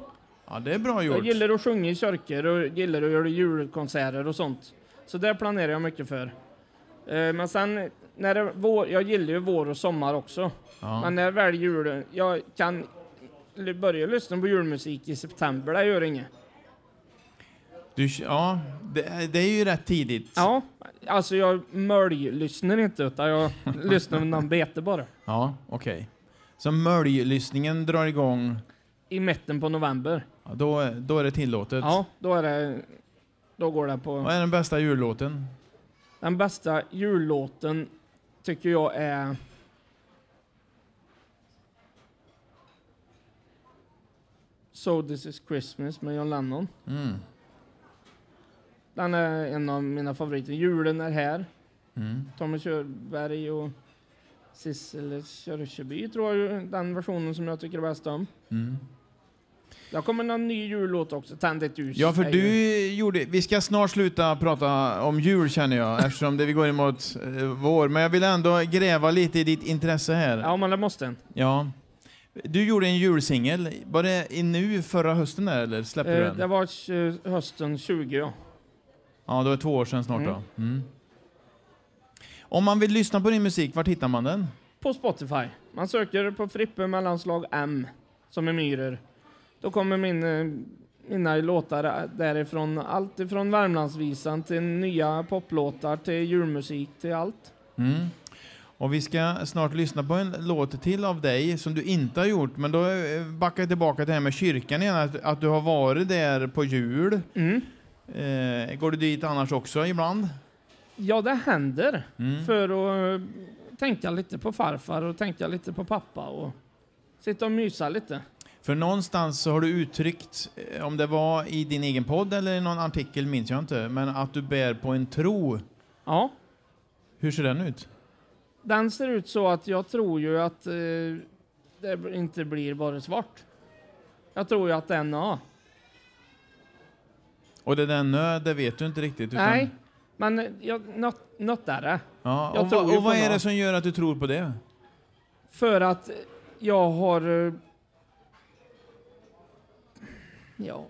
Ja, det är bra gjort. jag gillar att sjunga i kyrkor och gillar att göra julkonserter och sånt. Så det planerar jag mycket för. Eh, Men sen, när det vår, jag gillar ju vår och sommar också. Ja. Men när väl är jul, jag kan börja lyssna på julmusik i september, det gör inget. Du, ja, det, är- det är ju rätt tidigt. Ja, alltså jag mölj-lyssnar inte utan jag lyssnar med någon bete bara. Ja, okej. Så möljlyssningen drar igång, I mitten på november. ja, då, då är det tillåtet. Ja, då är det... Då går det Vad på... är den bästa jullåten? Den bästa jullåten tycker jag är... So This Is Christmas med John Lennon. Mm. Den är en av mina favoriter. Julen är här. Mm. Tommy Körberg och Sissel Kyrkjeby tror jag den versionen som jag tycker bäst om. Mm. Det kommer en ny jullåt också, Tänd ett ljus. Ja, för du ju- gjorde... Vi ska snart sluta prata om jul känner jag, <laughs> eftersom det vi går emot eh, vår. Men jag vill ändå gräva lite i ditt intresse här. Ja, men det måste en. Ja. Du gjorde en julsingel. Var det i nu förra hösten där, eller släppte du Eh, den? det var tj- hösten 20, ja. Ja, det var två år sedan snart Mm. då. Mm. Om man vill lyssna på din musik, var hittar man den? På Spotify. Man söker på Frippe mellanslag M, som är myror. Då kommer min, eh, mina låtar därifrån. Allt ifrån Värmlandsvisan till nya poplåtar till julmusik till allt. Mm. Och vi ska snart lyssna på en låt till av dig som du inte har gjort, men då eh, backar jag tillbaka till det här med kyrkan igen, att, att du har varit där på jul. Mm. Eh, går du dit annars också ibland? Ja, det händer. Mm. För att eh, tänka lite på farfar och tänka lite på pappa och sitta och mysa lite. För någonstans så har du uttryckt, eh, om det var i din egen podd eller i någon artikel minns jag inte, men att du bär på en tro. Ja, Hur ser den ut? Den ser ut så att jag tror ju att eh, det inte blir bara svart. Jag tror ju att det är en A. Och det där nö, det vet du inte riktigt. Utan, Nej, men jag, något, något är det. Ja, jag och ju och vad är nö. det som gör att du tror på det? För att jag har... eh, Ja...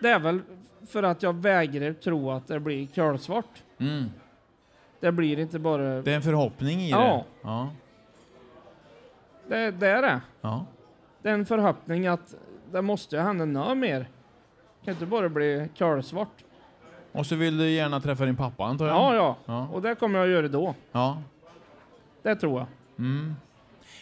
Det är väl för att jag vägrar tro att det blir kolsvart. Mm. Det blir inte bara... Det är en förhoppning i Ja. det? Ja. Det, det är det. ja. Det är en förhoppning att det måste hända något mer. Det kan inte bara bli kolsvart. Och så vill du gärna träffa din pappa antar jag? Ja, ja. Ja. Och det kommer jag att göra då. ja. Det tror jag. Mm.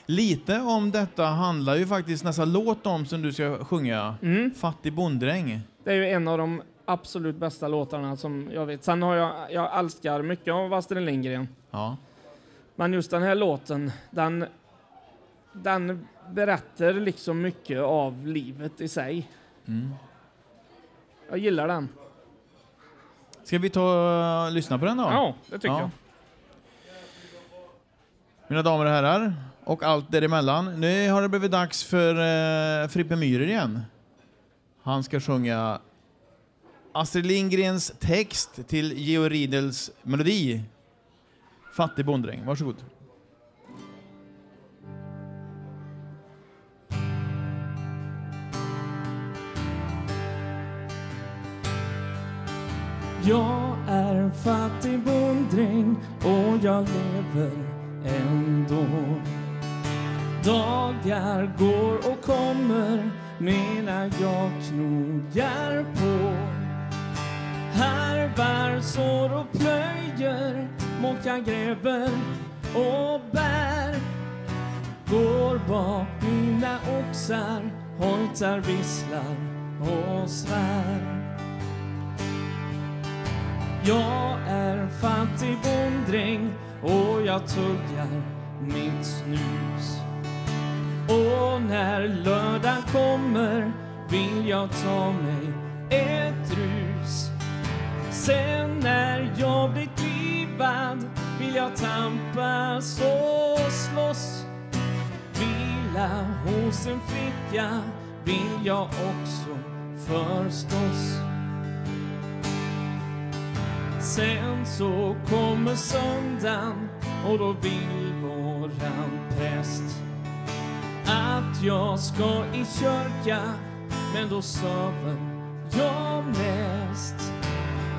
Lite om detta handlar ju faktiskt nästa låt om som du ska sjunga. Mm. Fattig bonddräng. Det är ju en av de absolut bästa låtarna som jag vet. Sen har jag, jag älskar mycket av Astrid Lindgren. Ja. Men just den här låten, den, den berättar liksom mycket av livet i sig. Mm. Jag gillar den. Ska vi ta och lyssna på den då? Ja, det tycker Ja. jag. Mina damer och herrar, och allt däremellan. Nu har det blivit dags för eh, Frippe Myhrer igen. Han ska sjunga Astrid Lindgrens text till Georg Riedels melodi. Fattig bonddräng. Varsågod. Jag är en fattig bonddräng och jag lever ändå. Dagar går och kommer medan jag knogar på. Härvar, sår och plöjer, mockar, jag gräver och bär. Går bak mina oxar, hojtar, visslar och svär. Jag är fattig bonddräng och jag tuggar mitt snus. Och när lördag kommer vill jag ta mig ett rus. Sen när jag blir klivad vill jag tampas och slåss. Vila hos en flicka vill jag också förstås. Sen så kommer söndagen och då vill våran präst att jag ska i kyrka men då sover jag mest.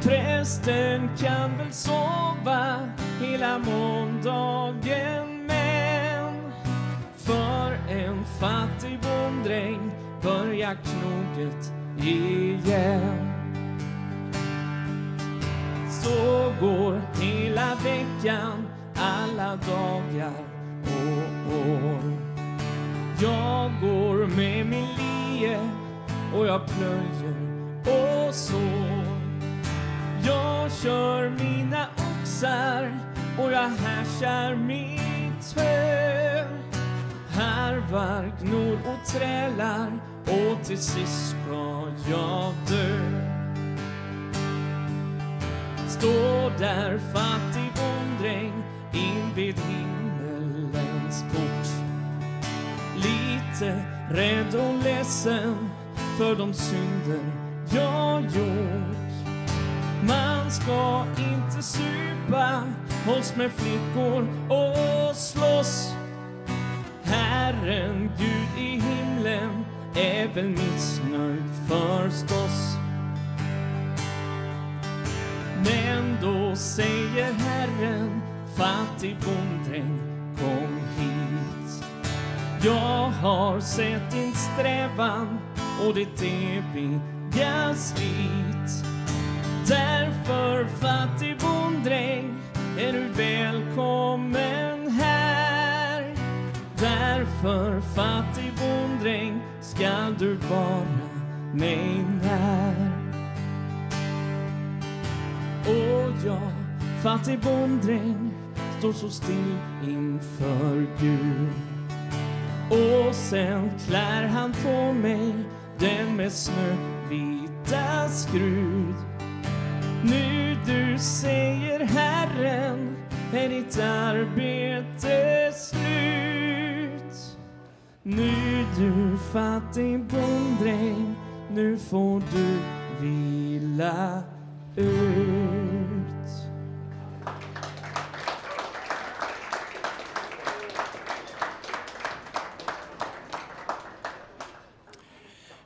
Prästen kan väl sova hela måndagen men för en fattig bonddräng börjar knoget igen. Så går hela veckan, alla dagar och år. Jag går med min lie och jag plöjer och sår. Jag kör mina oxar och jag härsar mitt hö. Harvar, gnor och trälar och till sist ska jag dö. Står där fattig bonddräng invid himmelens port. Lite rädd och ledsen för de synder jag gjort. Man ska inte supa hålls med flickor och slåss. Herren Gud i himlen är väl missnöjd förstås. Men då säger Herren, fattig bonddräng, kom hit. Jag har sett din strävan och ditt eviga slit. Därför fattig bonddräng är du välkommen här. Därför fattig bonddräng ska du vara mig när. Och jag, fattig bonddräng, står så still inför Gud. Och sen klär han på mig den med snövita skrud. Nu du säger Herren är ditt arbete slut. Nu du fattig bonddräng, nu får du vila ut.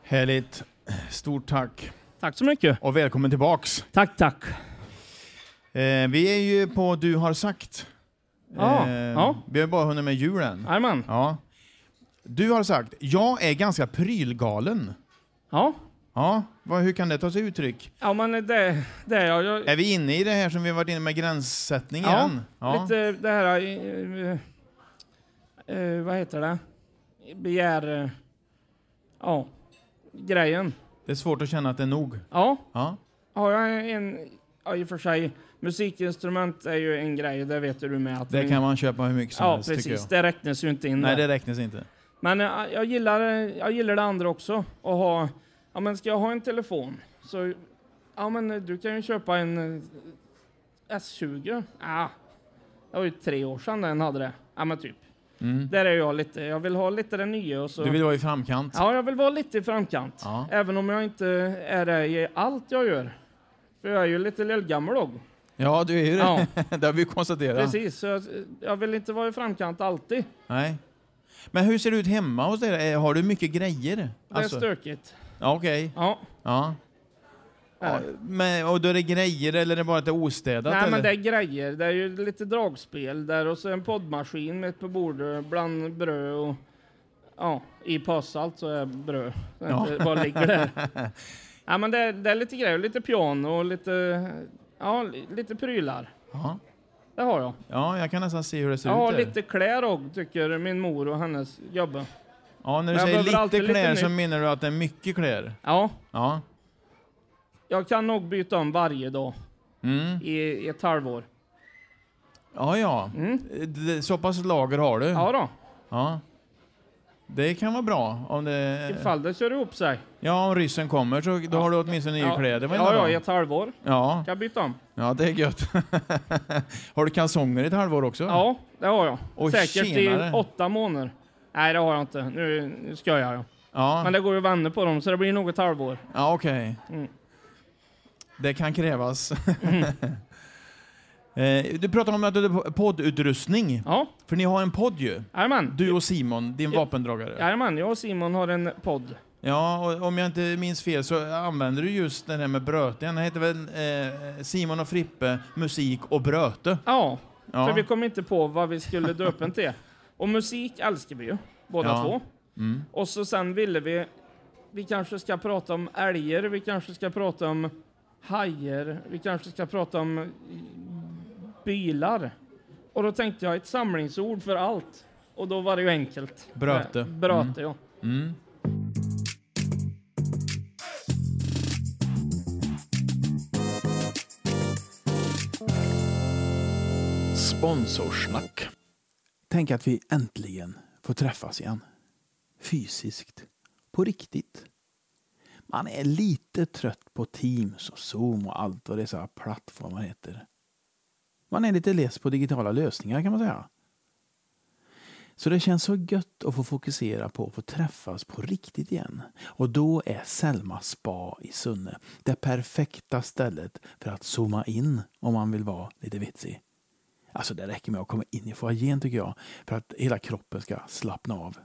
Härligt. Stort tack. Tack så mycket. Och välkommen tillbaks. Tack, tack. Eh, vi är ju på Du har sagt. Ja, Eh, ja. Vi har bara hunnit med julen. Jajamän. Ja. Du har sagt, jag är ganska prylgalen. Ja. Ja, vad, hur kan det ta sig uttryck? Ja, men det, det är jag. jag Är vi inne i det här som vi har varit inne med gränssättning Ja, igen? lite det här... eh, eh, vad heter det? Begär... eh, ja, grejen. Det är svårt att känna att det är nog. Ja, Ja. har jag en... Ja, i och för sig, musikinstrument är ju en grej, det vet du med. Att Det kan man köpa hur mycket som Ja, helst precis. jag. Det räknas ju inte in Nej, där. det räknas inte. Men eh, jag gillar, jag gillar det andra också. Att ha, ja men ska jag ha en telefon så, ja men du kan ju köpa en eh, S20. Ja, det var ju tre år sedan den hade det. Ja men typ. Mm. Där är jag lite, jag vill ha lite det nya och så. Du vill vara i framkant? Ja, jag vill vara lite i framkant. Ja. Även om jag inte är det i allt jag gör. För jag är ju lite lillgammal då. Ja, du är ju det. Ja. <laughs> det har vi konstaterat. Precis, jag, jag vill inte vara i framkant alltid. Nej. Men hur ser det ut hemma hos dig? Har du mycket grejer? Det Alltså- är stökigt. Ja, Okej. Ja. Ja. Det Ja, det. men, och då är det grejer eller är det bara att det är ostädat? Nej eller? men det är grejer. Det är ju lite dragspel där och så en poddmaskin med på bordet bland bröd och ja, i påsalt så är bröd. Så Ja. inte bara ligger där. <laughs> Ja men det är, det är lite grejer, lite piano och lite, ja, li- lite prylar. Ja. Det har jag. ja, jag kan nästan se hur det ser Jag ut har där. lite kläder också, tycker min mor och hennes gubbe. Ja, när du jag säger lite alltid lite kläder så menar du att det är mycket kläder? Ja, Ja. Jag kan nog byta om varje dag Mm. i, i ett halvår. Ja, ja. Mm. Så pass lager har du? Ja då, Ja. Det kan vara bra om det... ifall det kör ihop sig. Ja, om ryssen kommer så då har du åtminstone nya ja, kläder Ja, ja, i ett halvår. Ja, Kan jag byta om? ja, det är gött. <laughs> har du kalsonger i ett halvår också? Ja, det har jag. Och Säkert tjenare. i åtta månader. Nej, det har jag inte. Nu, nu ska jag. Ja, Men det går ju att vända på dem, så det blir nog ett halvår. ja okej. Mm. Det kan krävas. <laughs> Eh, Du pratar om att du har poddutrustning. Ja, För ni har en podd ju. jajamän. Du och Simon, din vapendragare. Jajamän, jag och Simon har en podd. Ja, och om jag inte minns fel så använder du just den här med bröte. Den heter väl eh, Simon och Frippe, musik och bröte? Ja, Ja. för vi kom inte på vad vi skulle döpa den till. Och musik älskar vi ju, båda Ja. två. Mm. Och så sen ville vi, vi kanske ska prata om älgar, vi kanske ska prata om hajar, vi kanske ska prata om bilar. Och då tänkte jag ett samlingsord för allt. Och då var det ju enkelt. Bröte. Eh, Bröte, ja. Mm. Sponsorsnack. Tänk att vi äntligen får träffas igen. Fysiskt. På riktigt. Man är lite trött på Teams och Zoom och allt vad dessa plattformar heter. Man är lite less på digitala lösningar kan man säga. Så det känns så gött att få fokusera på att få träffas på riktigt igen. Och då är Selma Spa i Sunne det perfekta stället för att zooma in om man vill vara lite vitsig. Alltså det räcker med att komma in i foajén tycker jag för att hela kroppen ska slappna av.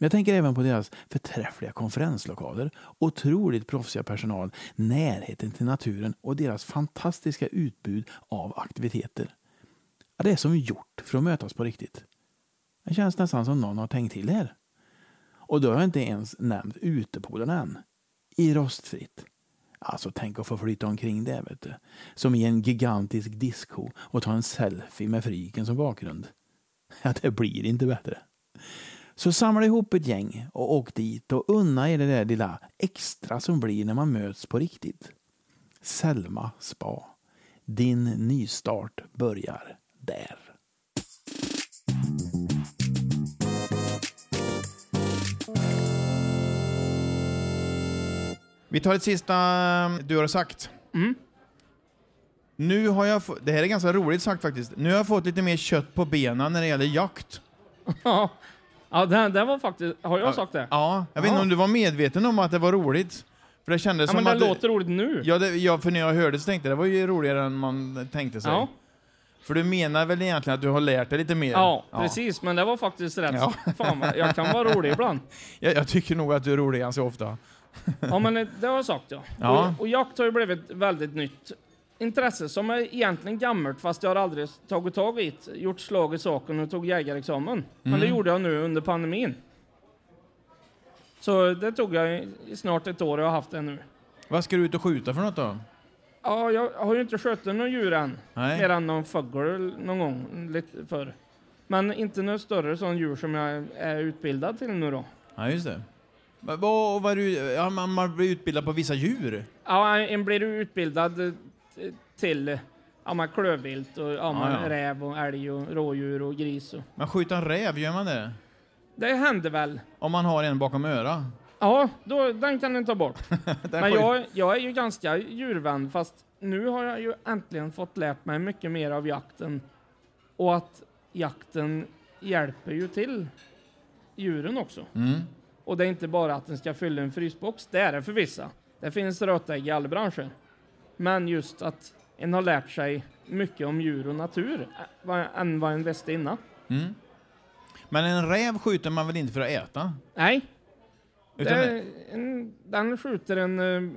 Men jag tänker även på deras förträffliga konferenslokaler, otroligt proffsiga personal, närheten till naturen och deras fantastiska utbud av aktiviteter. Ja, det är som gjort för att mötas på riktigt. Det känns nästan som någon har tänkt till här. Och då har jag inte ens nämnt utepoolen än. I rostfritt. Alltså tänk att få flytta omkring det, vet du. Som i en gigantisk disco och ta en selfie med fryken som bakgrund. Ja, det blir inte bättre. Så samla ihop ett gäng och åk dit och unna er det där lilla extra som blir när man möts på riktigt. Selma spa. Din nystart börjar där. Vi tar ett sista um, du har sagt. Mm. Nu har jag få- det här är ganska roligt sagt faktiskt. Nu har jag fått lite mer kött på benen när det gäller jakt. Ja, ja det, det var faktiskt... Har jag sagt det? Ja, jag vet inte Ja. om du var medveten om att det var roligt? För det kändes Ja, som men det att... låter roligt nu. Ja, det, ja, för när jag hörde så tänkte jag det var ju roligare än man tänkte sig. Ja. För du menar väl egentligen att du har lärt dig lite mer? Ja, precis. Men det var faktiskt rätt. Ja. Fan, jag kan vara rolig ibland. <laughs> Jag, jag tycker nog att du är rolig ganska ofta. Ja, men det har jag sagt ja. Ja. Och, och jakt har ju blivit väldigt nytt intresse som är egentligen gammalt fast jag har aldrig tagit tag i det. Gjort slag i saken och tog jägarexamen. Men Mm. det gjorde jag nu under pandemin. Så det tog jag i, i snart ett år och jag har haft det nu. Vad ska du ut och skjuta för något då? Ja, jag har ju inte skjutit några djur än. Nej. Mer än någon fågel någon gång lite förr. Men inte några större sån djur som jag är utbildad till nu då. Ja, just det. Vad, vad, du, ja, man, man blir utbildad på vissa djur? Ja, en blir utbildad till ja, man klövvilt och ja, man, Ja, ja. räv och älg och rådjur och gris. Och. Men skjuta en räv, gör man det? Det händer väl. Om man har en bakom örat? Ja, då, den kan ni ta bort. <laughs> Den Men jag, jag är ju ganska djurvän, fast nu har jag ju äntligen fått lärt mig mycket mer av jakten. Och att jakten hjälper ju till djuren också. Mm. Och det är inte bara att den ska fylla en frysbox, det är det för vissa. Det finns rötägg i alla branscher. Men just att en har lärt sig mycket om djur och natur än vad en visste innan. Mm. Men en räv skjuter man väl inte för att äta? Nej, Utan det en, den skjuter en eh,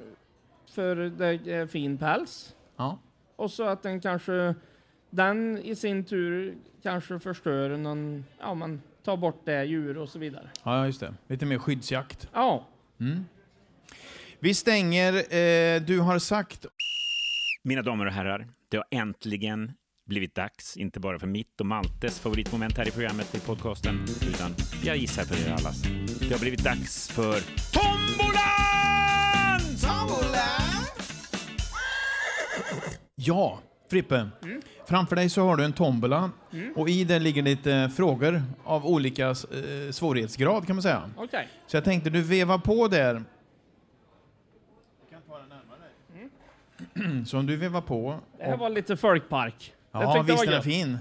för det är fin päls. Ja. Och så att den kanske, den i sin tur kanske förstör någon, ja man tar bort det djur och så vidare. ja, just det. Lite mer skyddsjakt. Ja, Mm. Vi stänger, eh, du har sagt... Mina damer och herrar, det har äntligen blivit dags, inte bara för mitt och Maltes favoritmoment här i programmet i podcasten, utan jag gissar för er allas. Det har blivit dags för Tombolan! Ja, Frippe. Framför dig så har du en tombola och i den ligger lite frågor av olika eh, svårighetsgrad kan man säga. okej. Så jag tänkte du vevar på där. <clears throat> Så om du vevar på. Det här var lite folkpark. Ja, visst var är den fin.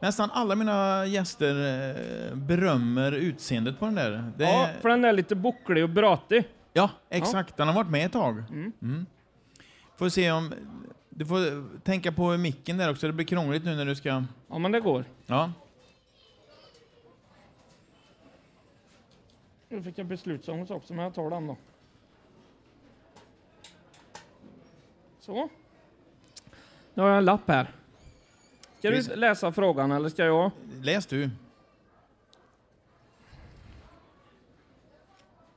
Nästan alla mina gäster eh, berömmer utseendet på den där. Det Ja, för den är lite bucklig och bratig. ja, exakt. Den har varit med ett tag. Mm. Mm. Får se om... Du får tänka på micken där också. Det blir krångligt nu när du ska... Ja, men det går. Ja. Nu fick jag beslutsångest också, men jag tar den då. Så. Nu har jag en lapp här. Ska du läsa frågan eller ska jag? Läs du.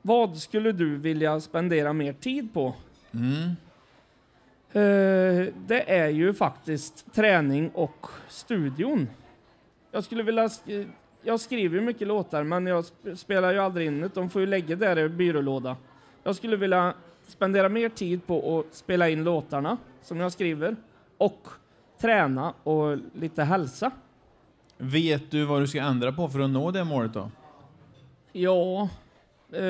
Vad skulle du vilja spendera mer tid på? Mm. Eh, det är ju faktiskt träning och studion. Jag skulle vilja... sk- Jag skriver mycket låtar, men jag sp- spelar ju aldrig in det. De får ju lägga där i byrålåda. Jag skulle vilja spendera mer tid på att spela in låtarna som jag skriver och träna och lite hälsa. Vet du vad du ska ändra på för att nå det målet då? Ja, eh,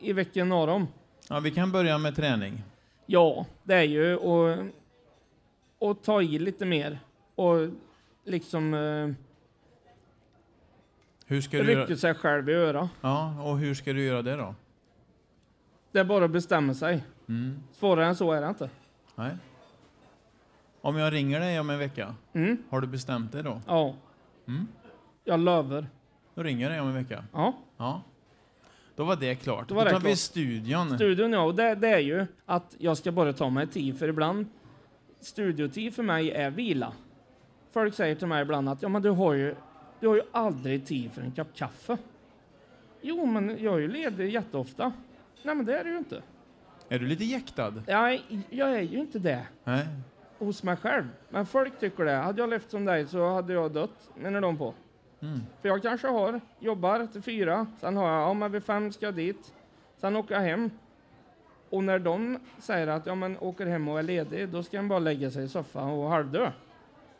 i vilken av dem? Ja, vi kan börja med träning. Ja, det är ju att, att ta i lite mer och liksom eh, Hur ska du rycka sig själv i öra. Ja, och hur ska du göra det då? Det är bara att bestämma sig. Mm. Svårare än så är det inte. Nej. Om jag ringer dig om en vecka, Mm, har du bestämt dig då? ja. Mm. Jag lovar. Då ringer jag dig om en vecka. Ja. Ja. Då var det klart. Då Då, var det tar vi klart. studion. Studion ja, och det, det är ju att jag ska bara ta mig tid, för ibland studiotid för mig är vila. Folk säger till mig ibland att ja, men du har ju, du har ju aldrig tid för en kopp kaffe. Jo, men jag är ju ledig jätteofta. Nej, men det är det ju inte. Är du lite jäktad? Jag, jag är ju inte det Nej. hos mig själv. Men folk tycker det. Hade jag levt som dig så hade jag dött, menar de på. Mm. För jag kanske har, jobbar till fyra, sen har jag, ja men vid fem ska jag dit, sen åker jag hem. Och när de säger att ja men åker hem och är ledig, då ska man bara lägga sig i soffan och halvdö.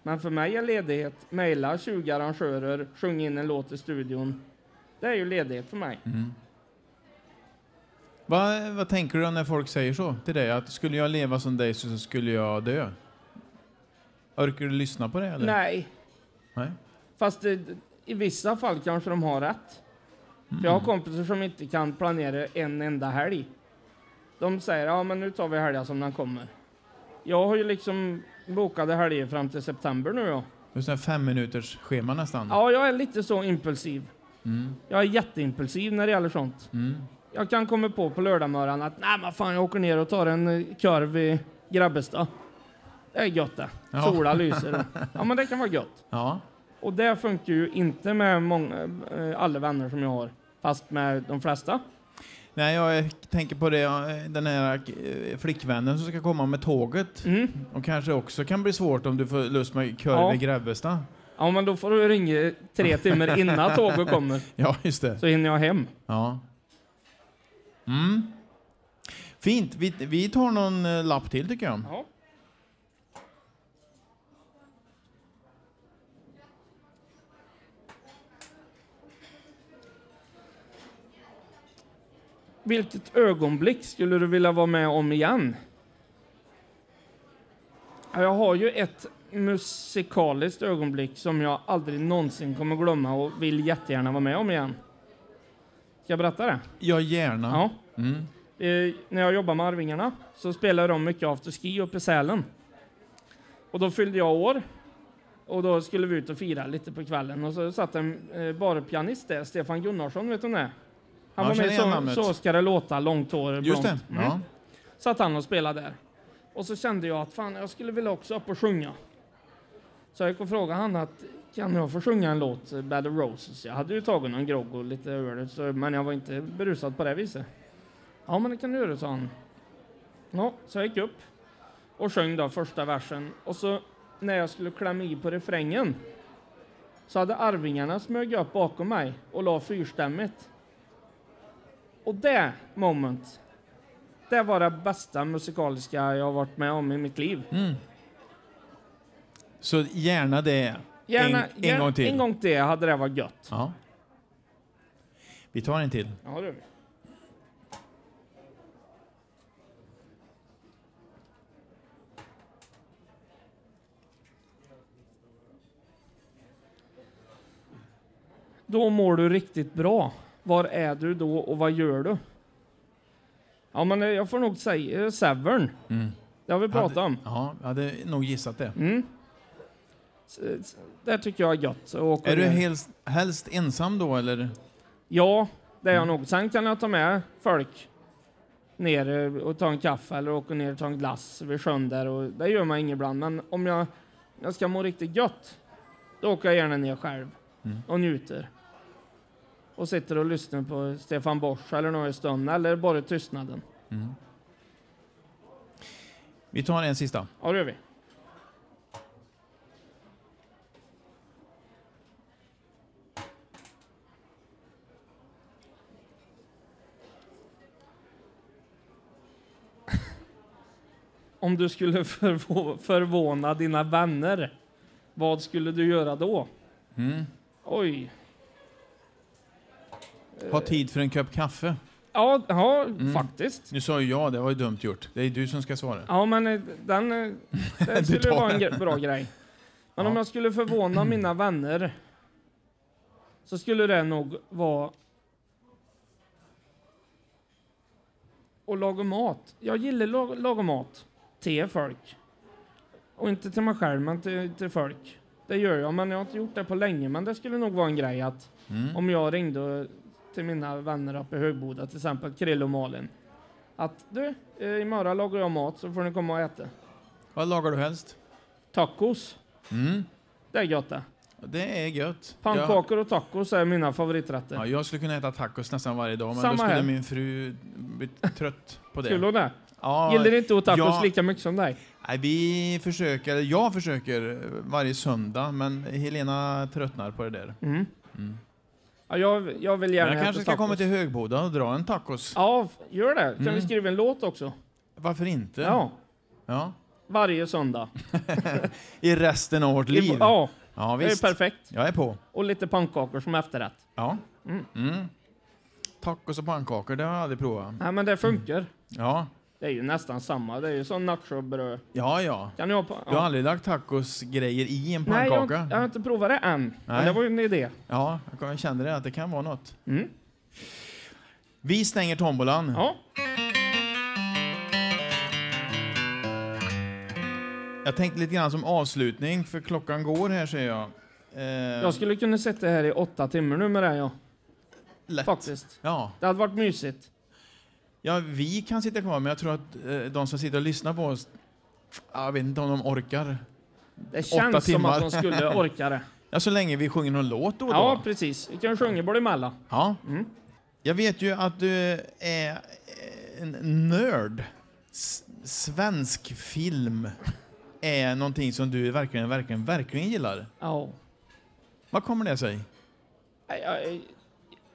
Men för mig är ledighet, mejla 20 arrangörer, sjunga in en låt i studion. Det är ju ledighet för mig. Mm. Vad, vad tänker du när folk säger så till dig? Att skulle jag leva som dig så skulle jag dö? Orkar du lyssna på det eller? Nej, Nej. fast det, i vissa fall kanske de har rätt. För jag har kompisar som inte kan planera en enda helg. De säger ja men nu tar vi helgen som den kommer. Jag har ju liksom bokade helger fram till september nu ja. Just det, fem minuters schema nästan. Ja, jag är lite så impulsiv. Mm. Jag är jätteimpulsiv när det gäller sånt. Mm. Jag kan komma på på lördagmorgonen att nej men fan jag åker ner och tar en eh, korv i Grabbestad. Det är gött det. Ja. Sola lyser. <laughs> Ja men det kan vara gött. Ja. Och det funkar ju inte med många, eh, alla vänner som jag har. Fast med de flesta. Nej, jag tänker på det, eh, den här flickvännen som ska komma med tåget. Mm. Och kanske också kan bli svårt om du får lust med korv Ja. i Grebbestad. Ja men då får du ringa tre timmar innan tåget kommer. <laughs> Ja, just det. Så hinner jag hem. Ja. Mm. Fint. Vi, vi tar någon eh, lapp till tycker jag. Ja. Vilket ögonblick skulle du vilja vara med om igen? Ja, Jag har ju ett musikaliskt ögonblick som jag aldrig någonsin kommer glömma och vill jättegärna vara med om igen. Ska jag berätta det? Ja, gärna. Ja. Mm. Eh, när jag jobbade med Arvingarna så spelade de mycket afterski uppe i Sälen. Och då fyllde jag år. Och då skulle vi ut och fira lite på kvällen. Och så satt en eh, barpianist där, Stefan Gunnarsson, vet du vem det är? Han Ja, var med i så, namnet. så ska det låta, långt hår, blont. Just det. Mm. Ja. Satt han och spelade där. Och så kände jag att fan, jag skulle vilja också upp och sjunga. Så jag gick och frågade han att kan jag få sjunga en låt, eh, Bad of Roses? Jag hade ju tagit någon grogg och lite öl, så, men jag var inte berusad på det viset. Ja, men det kan du göra, sa han. Ja, så jag gick upp och sjöng då första versen. Och så när jag skulle klämma i på refrängen så hade Arvingarna smög upp bakom mig och la fyrstämmigt. Och det moment, det var det bästa musikaliska jag har varit med om i mitt liv. Mm. Så gärna det. Gärna, en, en gång till. En gång till hade det varit gött. Ja. Vi tar en till. Ja, det gör vi. Då mår du riktigt bra. Var är du då och vad gör du? Ja, men jag får nog säga Severn. Mm. Det har vi pratat Hade- om. Ja, jag hade nog gissat det. Mm. Det tycker jag är gött. Är du helst, helst ensam då eller? Ja, det är jag nog. Sen kan jag ta med folk ner eh, och ta en kaffe eller åka ner och ta en glass vid sjön där. Och det gör man inget ibland. Men om jag, jag ska må riktigt gött, då åker jag gärna ner själv Mm. och njuter. Och sitter och lyssnar på Stefan Borsch eller något i stund, eller bara tystnaden. Mm. Vi tar en sista. Ja, det gör vi. Om du skulle <laughs> förvå- förvåna dina vänner, vad skulle du göra då? Mm. Oj. Ha tid för en kopp kaffe. Ja, ja Mm. faktiskt. Nu sa ju jag, det var ju dumt gjort. Det är du som ska svara. Ja, men eh, den, eh, <laughs> den skulle vara en bra grej. Men om Ja. jag skulle förvåna <clears throat> mina vänner så skulle det nog vara att laga mat. Jag gillar att laga mat till folk. Och inte till mig själv, men till, till folk. Det gör jag, men jag har inte gjort det på länge. Men det skulle nog vara en grej att Mm. om jag ringde till mina vänner uppe i Högboda, till exempel Krill och Malin. Att du, eh, imorgon lagar jag mat så får ni komma och äta. Vad lagar du helst? Tacos, Mm. det är gött det. Det är gött. Pannkakor och tacos är mina favoriträtter. Ja, jag skulle kunna äta tacos nästan varje dag, men Samma då skulle här. min fru bli trött på det. Skulle hon det? Ja, Gillar inte att tacos ja. lika mycket som dig? Nej, vi försöker, jag försöker varje söndag, men Helena tröttnar på det där. Mm. Mm. Ja, jag, jag vill Men gärna jag kanske ska tacos. komma till Högboda och dra en tacos. Ja, gör det. Kan Mm. vi skriva en låt också? Varför inte? Ja. Ja. Varje söndag. <laughs> I resten av vårt I- liv. Ja, Ja, det är visst. perfekt. Jag är på. Och lite pannkakor som efterrätt. Ja. Mm. Mm. Tacos och pannkakor, det har jag aldrig provat. Nej, men det funkar. Ja, Det är ju nästan samma. Det är ju som nachobröd. ja, ja. Kan du ha på? Du har aldrig lagt tacosgrejer i en Nej, jag, pannkaka? har- jag har inte provat det än. Men Nej. det var ju en idé. Ja, jag kände det, att det kan vara något. Mm. Vi stänger tombolan. Ja. Jag tänkte lite grann som avslutning, för klockan går här ser jag. Eh, Jag skulle kunna sitta här i åtta timmar nu med det, ja. lätt. Faktiskt. Ja. Det hade varit mysigt. Ja, vi kan sitta kvar, men jag tror att eh, de som sitter och lyssnar på oss, jag vet inte om de orkar. Det känns som att de skulle <laughs> orka det. Ja, så länge vi sjunger någon låt då och Ja, då. precis. Vi kan sjunga både emellan. Ja. Mm. Jag vet ju att du är en nörd. S- svensk film är någonting som du verkligen, verkligen, verkligen gillar. Ja. Vad kommer det sig? Jag, jag,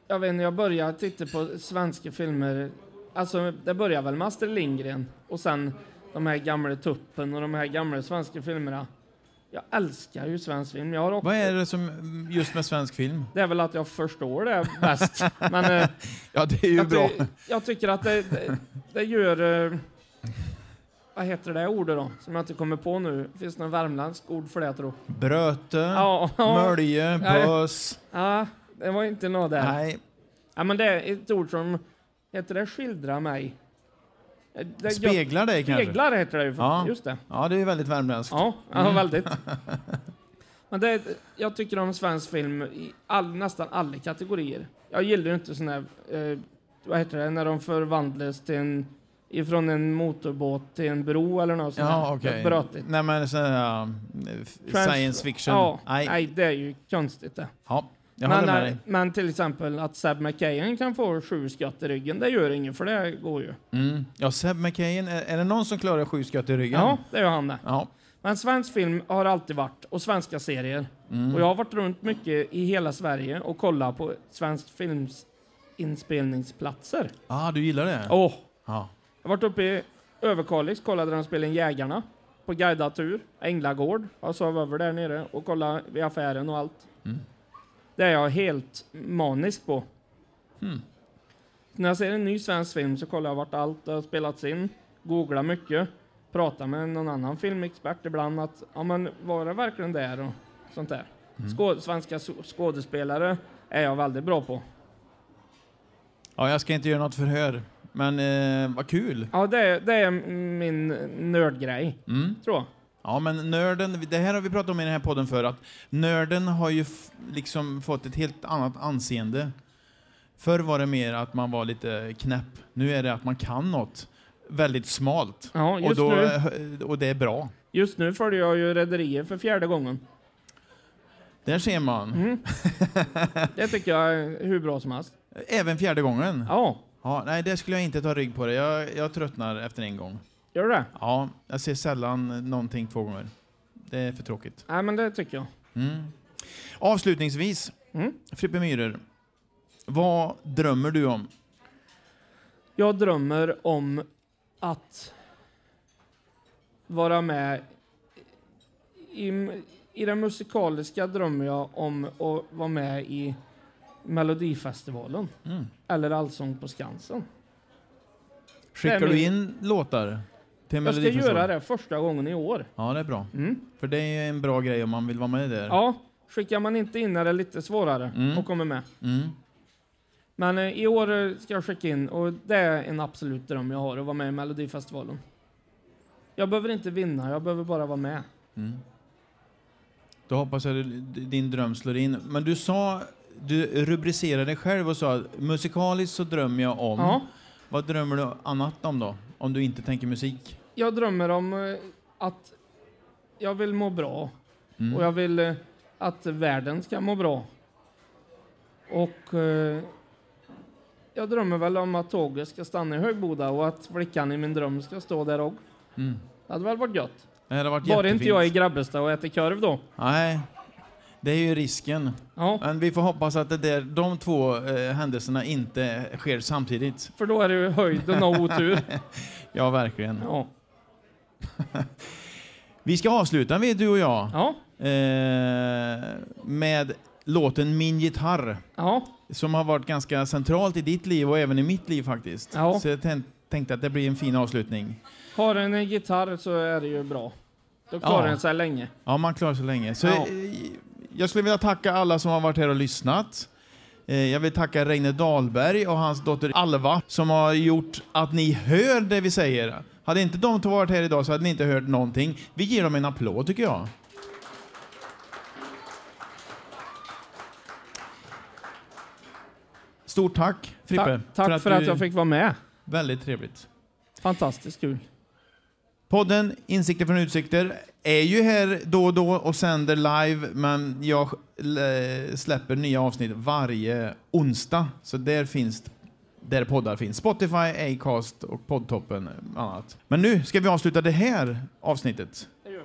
jag vet inte, jag började titta på svenska filmer. Alltså, det började väl med Astrid Lindgren och sen de här gamla Tuppen och de här gamla svenska filmerna. Jag älskar ju svensk film. Jag har också, Vad är det som just med svensk film? Det är väl att jag förstår det bäst. Men eh, <laughs> Ja, det är ju jag, bra. ty- jag tycker att det, det, det gör... eh, vad heter det ordet då? Som jag inte kommer på nu. Finns det något värmländskt ord för det jag tror? Bröte, Ja, ja, mölje, bös. ja, det var inte något där. Nej, Ja, men det är ett ord som heter det skildra mig. Eh, Det, speglar dig kanske? Speglar heter det ju. Ja. Just det. Ja, det är väldigt värmländskt. Ja, ja Mm. väldigt. <laughs> Men det, jag tycker om svensk film i all, nästan alla kategorier. Jag gillar ju inte sån här, eh, vad heter det, när de förvandlas till en, ifrån en motorbåt till en bro eller något sånt Ja, okej. Brötigt. Nej, men sån här Trans- science fiction. Ja, Nej. nej. det är ju konstigt det. Ja, jag Men, med när- dig. men till exempel att Seb McKayen kan få sju skott i ryggen, det gör inget för det går ju. Mm. Ja, Seb McKayen, är, är det någon som klarar sju skott i ryggen? Ja, det gör han det. Ja. Men svensk film har alltid varit, och svenska serier. Mm. Och jag har varit runt mycket i hela Sverige och kollat på svensk films inspelningsplatser. Ah, du gillar det? Åh! Ja. Jag har varit uppe i Överkalix, kollade där de spelade in Jägarna. På guidad tur. Änglagård. Jag sov över där nere och kollade vid affären och allt. Mm. Det är jag helt manisk på. Hmm. När jag ser en ny svensk film så kollar jag vart allt har spelats in. Googlar mycket. Pratar med någon annan filmexpert ibland att ja men var det verkligen där och sånt där. Mm. Skå- svenska skådespelare är jag väldigt bra på. ja, jag ska inte göra något förhör. Men eh, vad kul. Ja, det är, det är min nördgrej, Mm. tror jag. Ja, men nörden, det här har vi pratat om i den här podden för att nörden har ju liksom fått ett helt annat anseende. Förr var det mer att man var lite knäpp. Nu är det att man kan något väldigt smalt. Ja, Och, då, nu, eh, och det är bra. just nu följer jag ju Rederiet för fjärde gången. Där ser man. Mm. <laughs> Det tycker jag är hur bra som helst. Även fjärde gången. Ja, Ja, nej, det skulle jag inte ta rygg på det. Jag, jag tröttnar efter en gång. Gör det? Ja, jag ser sällan någonting två gånger. Det är för tråkigt. Nej, men det tycker jag. Mm. Avslutningsvis, Mm. Frippe Myhrer. Vad drömmer du om? Jag drömmer om att vara med i, i det musikaliska drömmer jag om att vara med i Melodifestivalen Mm. eller Allsång på Skansen. Skickar du in låtar till Jag ska göra det första gången i år. Ja, det är bra. Mm. För det är en bra grej om man vill vara med där. Ja, skickar man inte in är det lite svårare Mm. att komma med. Mm. Men eh, i år eh, ska jag skicka in och det är en absolut dröm jag har att vara med i Melodifestivalen. Jag behöver inte vinna, jag behöver bara vara med. Mm. Då hoppas jag din dröm slår in. Men du sa, du rubricerade dig själv och sa musikaliskt så drömmer jag om. Ja, Vad drömmer du annat om då? Om du inte tänker musik? jag drömmer om eh, att jag vill må bra Mm. och jag vill eh, att världen ska må bra. Och eh, jag drömmer väl om att tåget ska stanna i Högboda och att flickan i min dröm ska stå där och. Mm. Det hade väl varit gött? Det hade varit Bara inte jag i Grabbestad och äter korv då. Nej, det är ju risken. Ja, Men vi får hoppas att det där, de två eh, händelserna inte sker samtidigt. för då är det ju höjden av otur. <laughs> Ja, verkligen. Ja. <laughs> Vi ska avsluta med du och jag Ja, eh, med låten Min gitarr ja, som har varit ganska centralt i ditt liv och även i mitt liv faktiskt. Ja. Så jag tän- tänkte att det blir en fin avslutning. har en gitarr så är det ju bra. Då klarar Ja. den sig länge. Ja, man klarar så länge. Så, Ja. Jag skulle vilja tacka alla som har varit här och lyssnat. Eh, Jag vill tacka Reine Dahlberg och hans dotter Alva som har gjort att ni hör det vi säger. Hade inte de två varit här idag så hade ni inte hört någonting. Vi ger dem en applåd tycker jag. Stort tack Frippe. Ta tack för att, du- jag fick vara med. Väldigt trevligt. Fantastiskt kul. Podden Insikter från utsikter är ju här då och då och sänder live, men jag eh, släpper nya avsnitt varje onsdag. Så där finns där poddar finns. Spotify, Acast och Poddtoppen annat. Men nu ska vi avsluta det här avsnittet. Det gör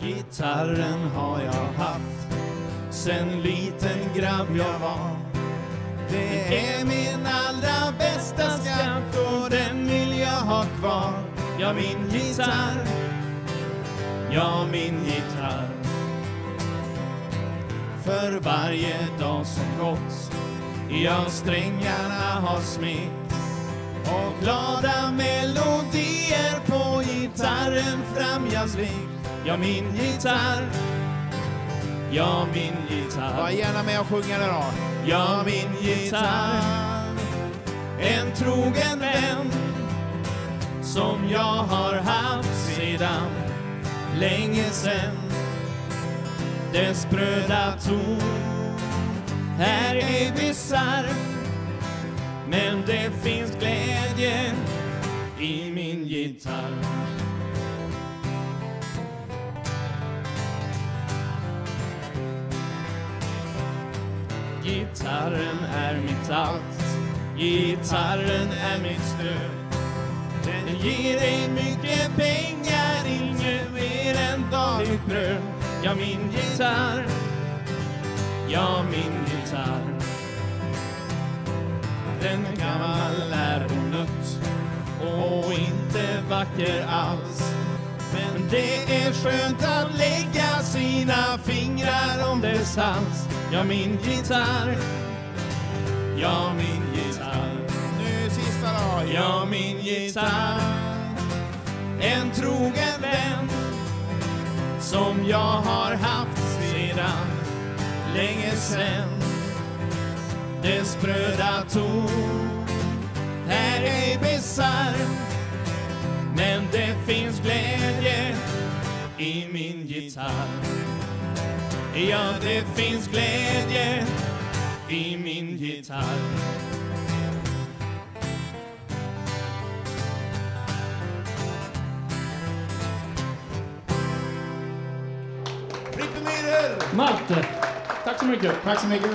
vi. Gitarren har jag haft sen liten grabb jag var. Det är min allra bästa skatt och den vill jag ha kvar. Ja, min gitarr. Ja, min gitarr. För varje dag som gått Ja, strängarna har smekt och glada melodier på gitarren fram jag svek. Ja, min gitarr. Ja, min gitarr. Var gärna med och sjunga det då. Ja, min gitarr. En trogen vän Som jag har haft sedan länge sen Dess spröda ton Här är bisarr. Men det finns glädje i min gitarr Gitarren är mitt allt. Gitarren är mitt stöd. Den ger dig mycket pengar Inget mer än dagligt bröd. Ja, min gitarr. Ja, min gitarr. Den är gammal är hon nött Och inte vacker alls det är skönt att lägga sina fingrar om dess hals Ja, min gitarr. Ja, min gitarr. Nu sista då. Ja, min gitarr. En trogen vän Som jag har haft sedan länge sen Dess spröda ton Här är bisarr men det finns glädje i min gitarr Ja, det finns glädje i min gitarr Frippe! Malte, tack så mycket. Tack så mycket.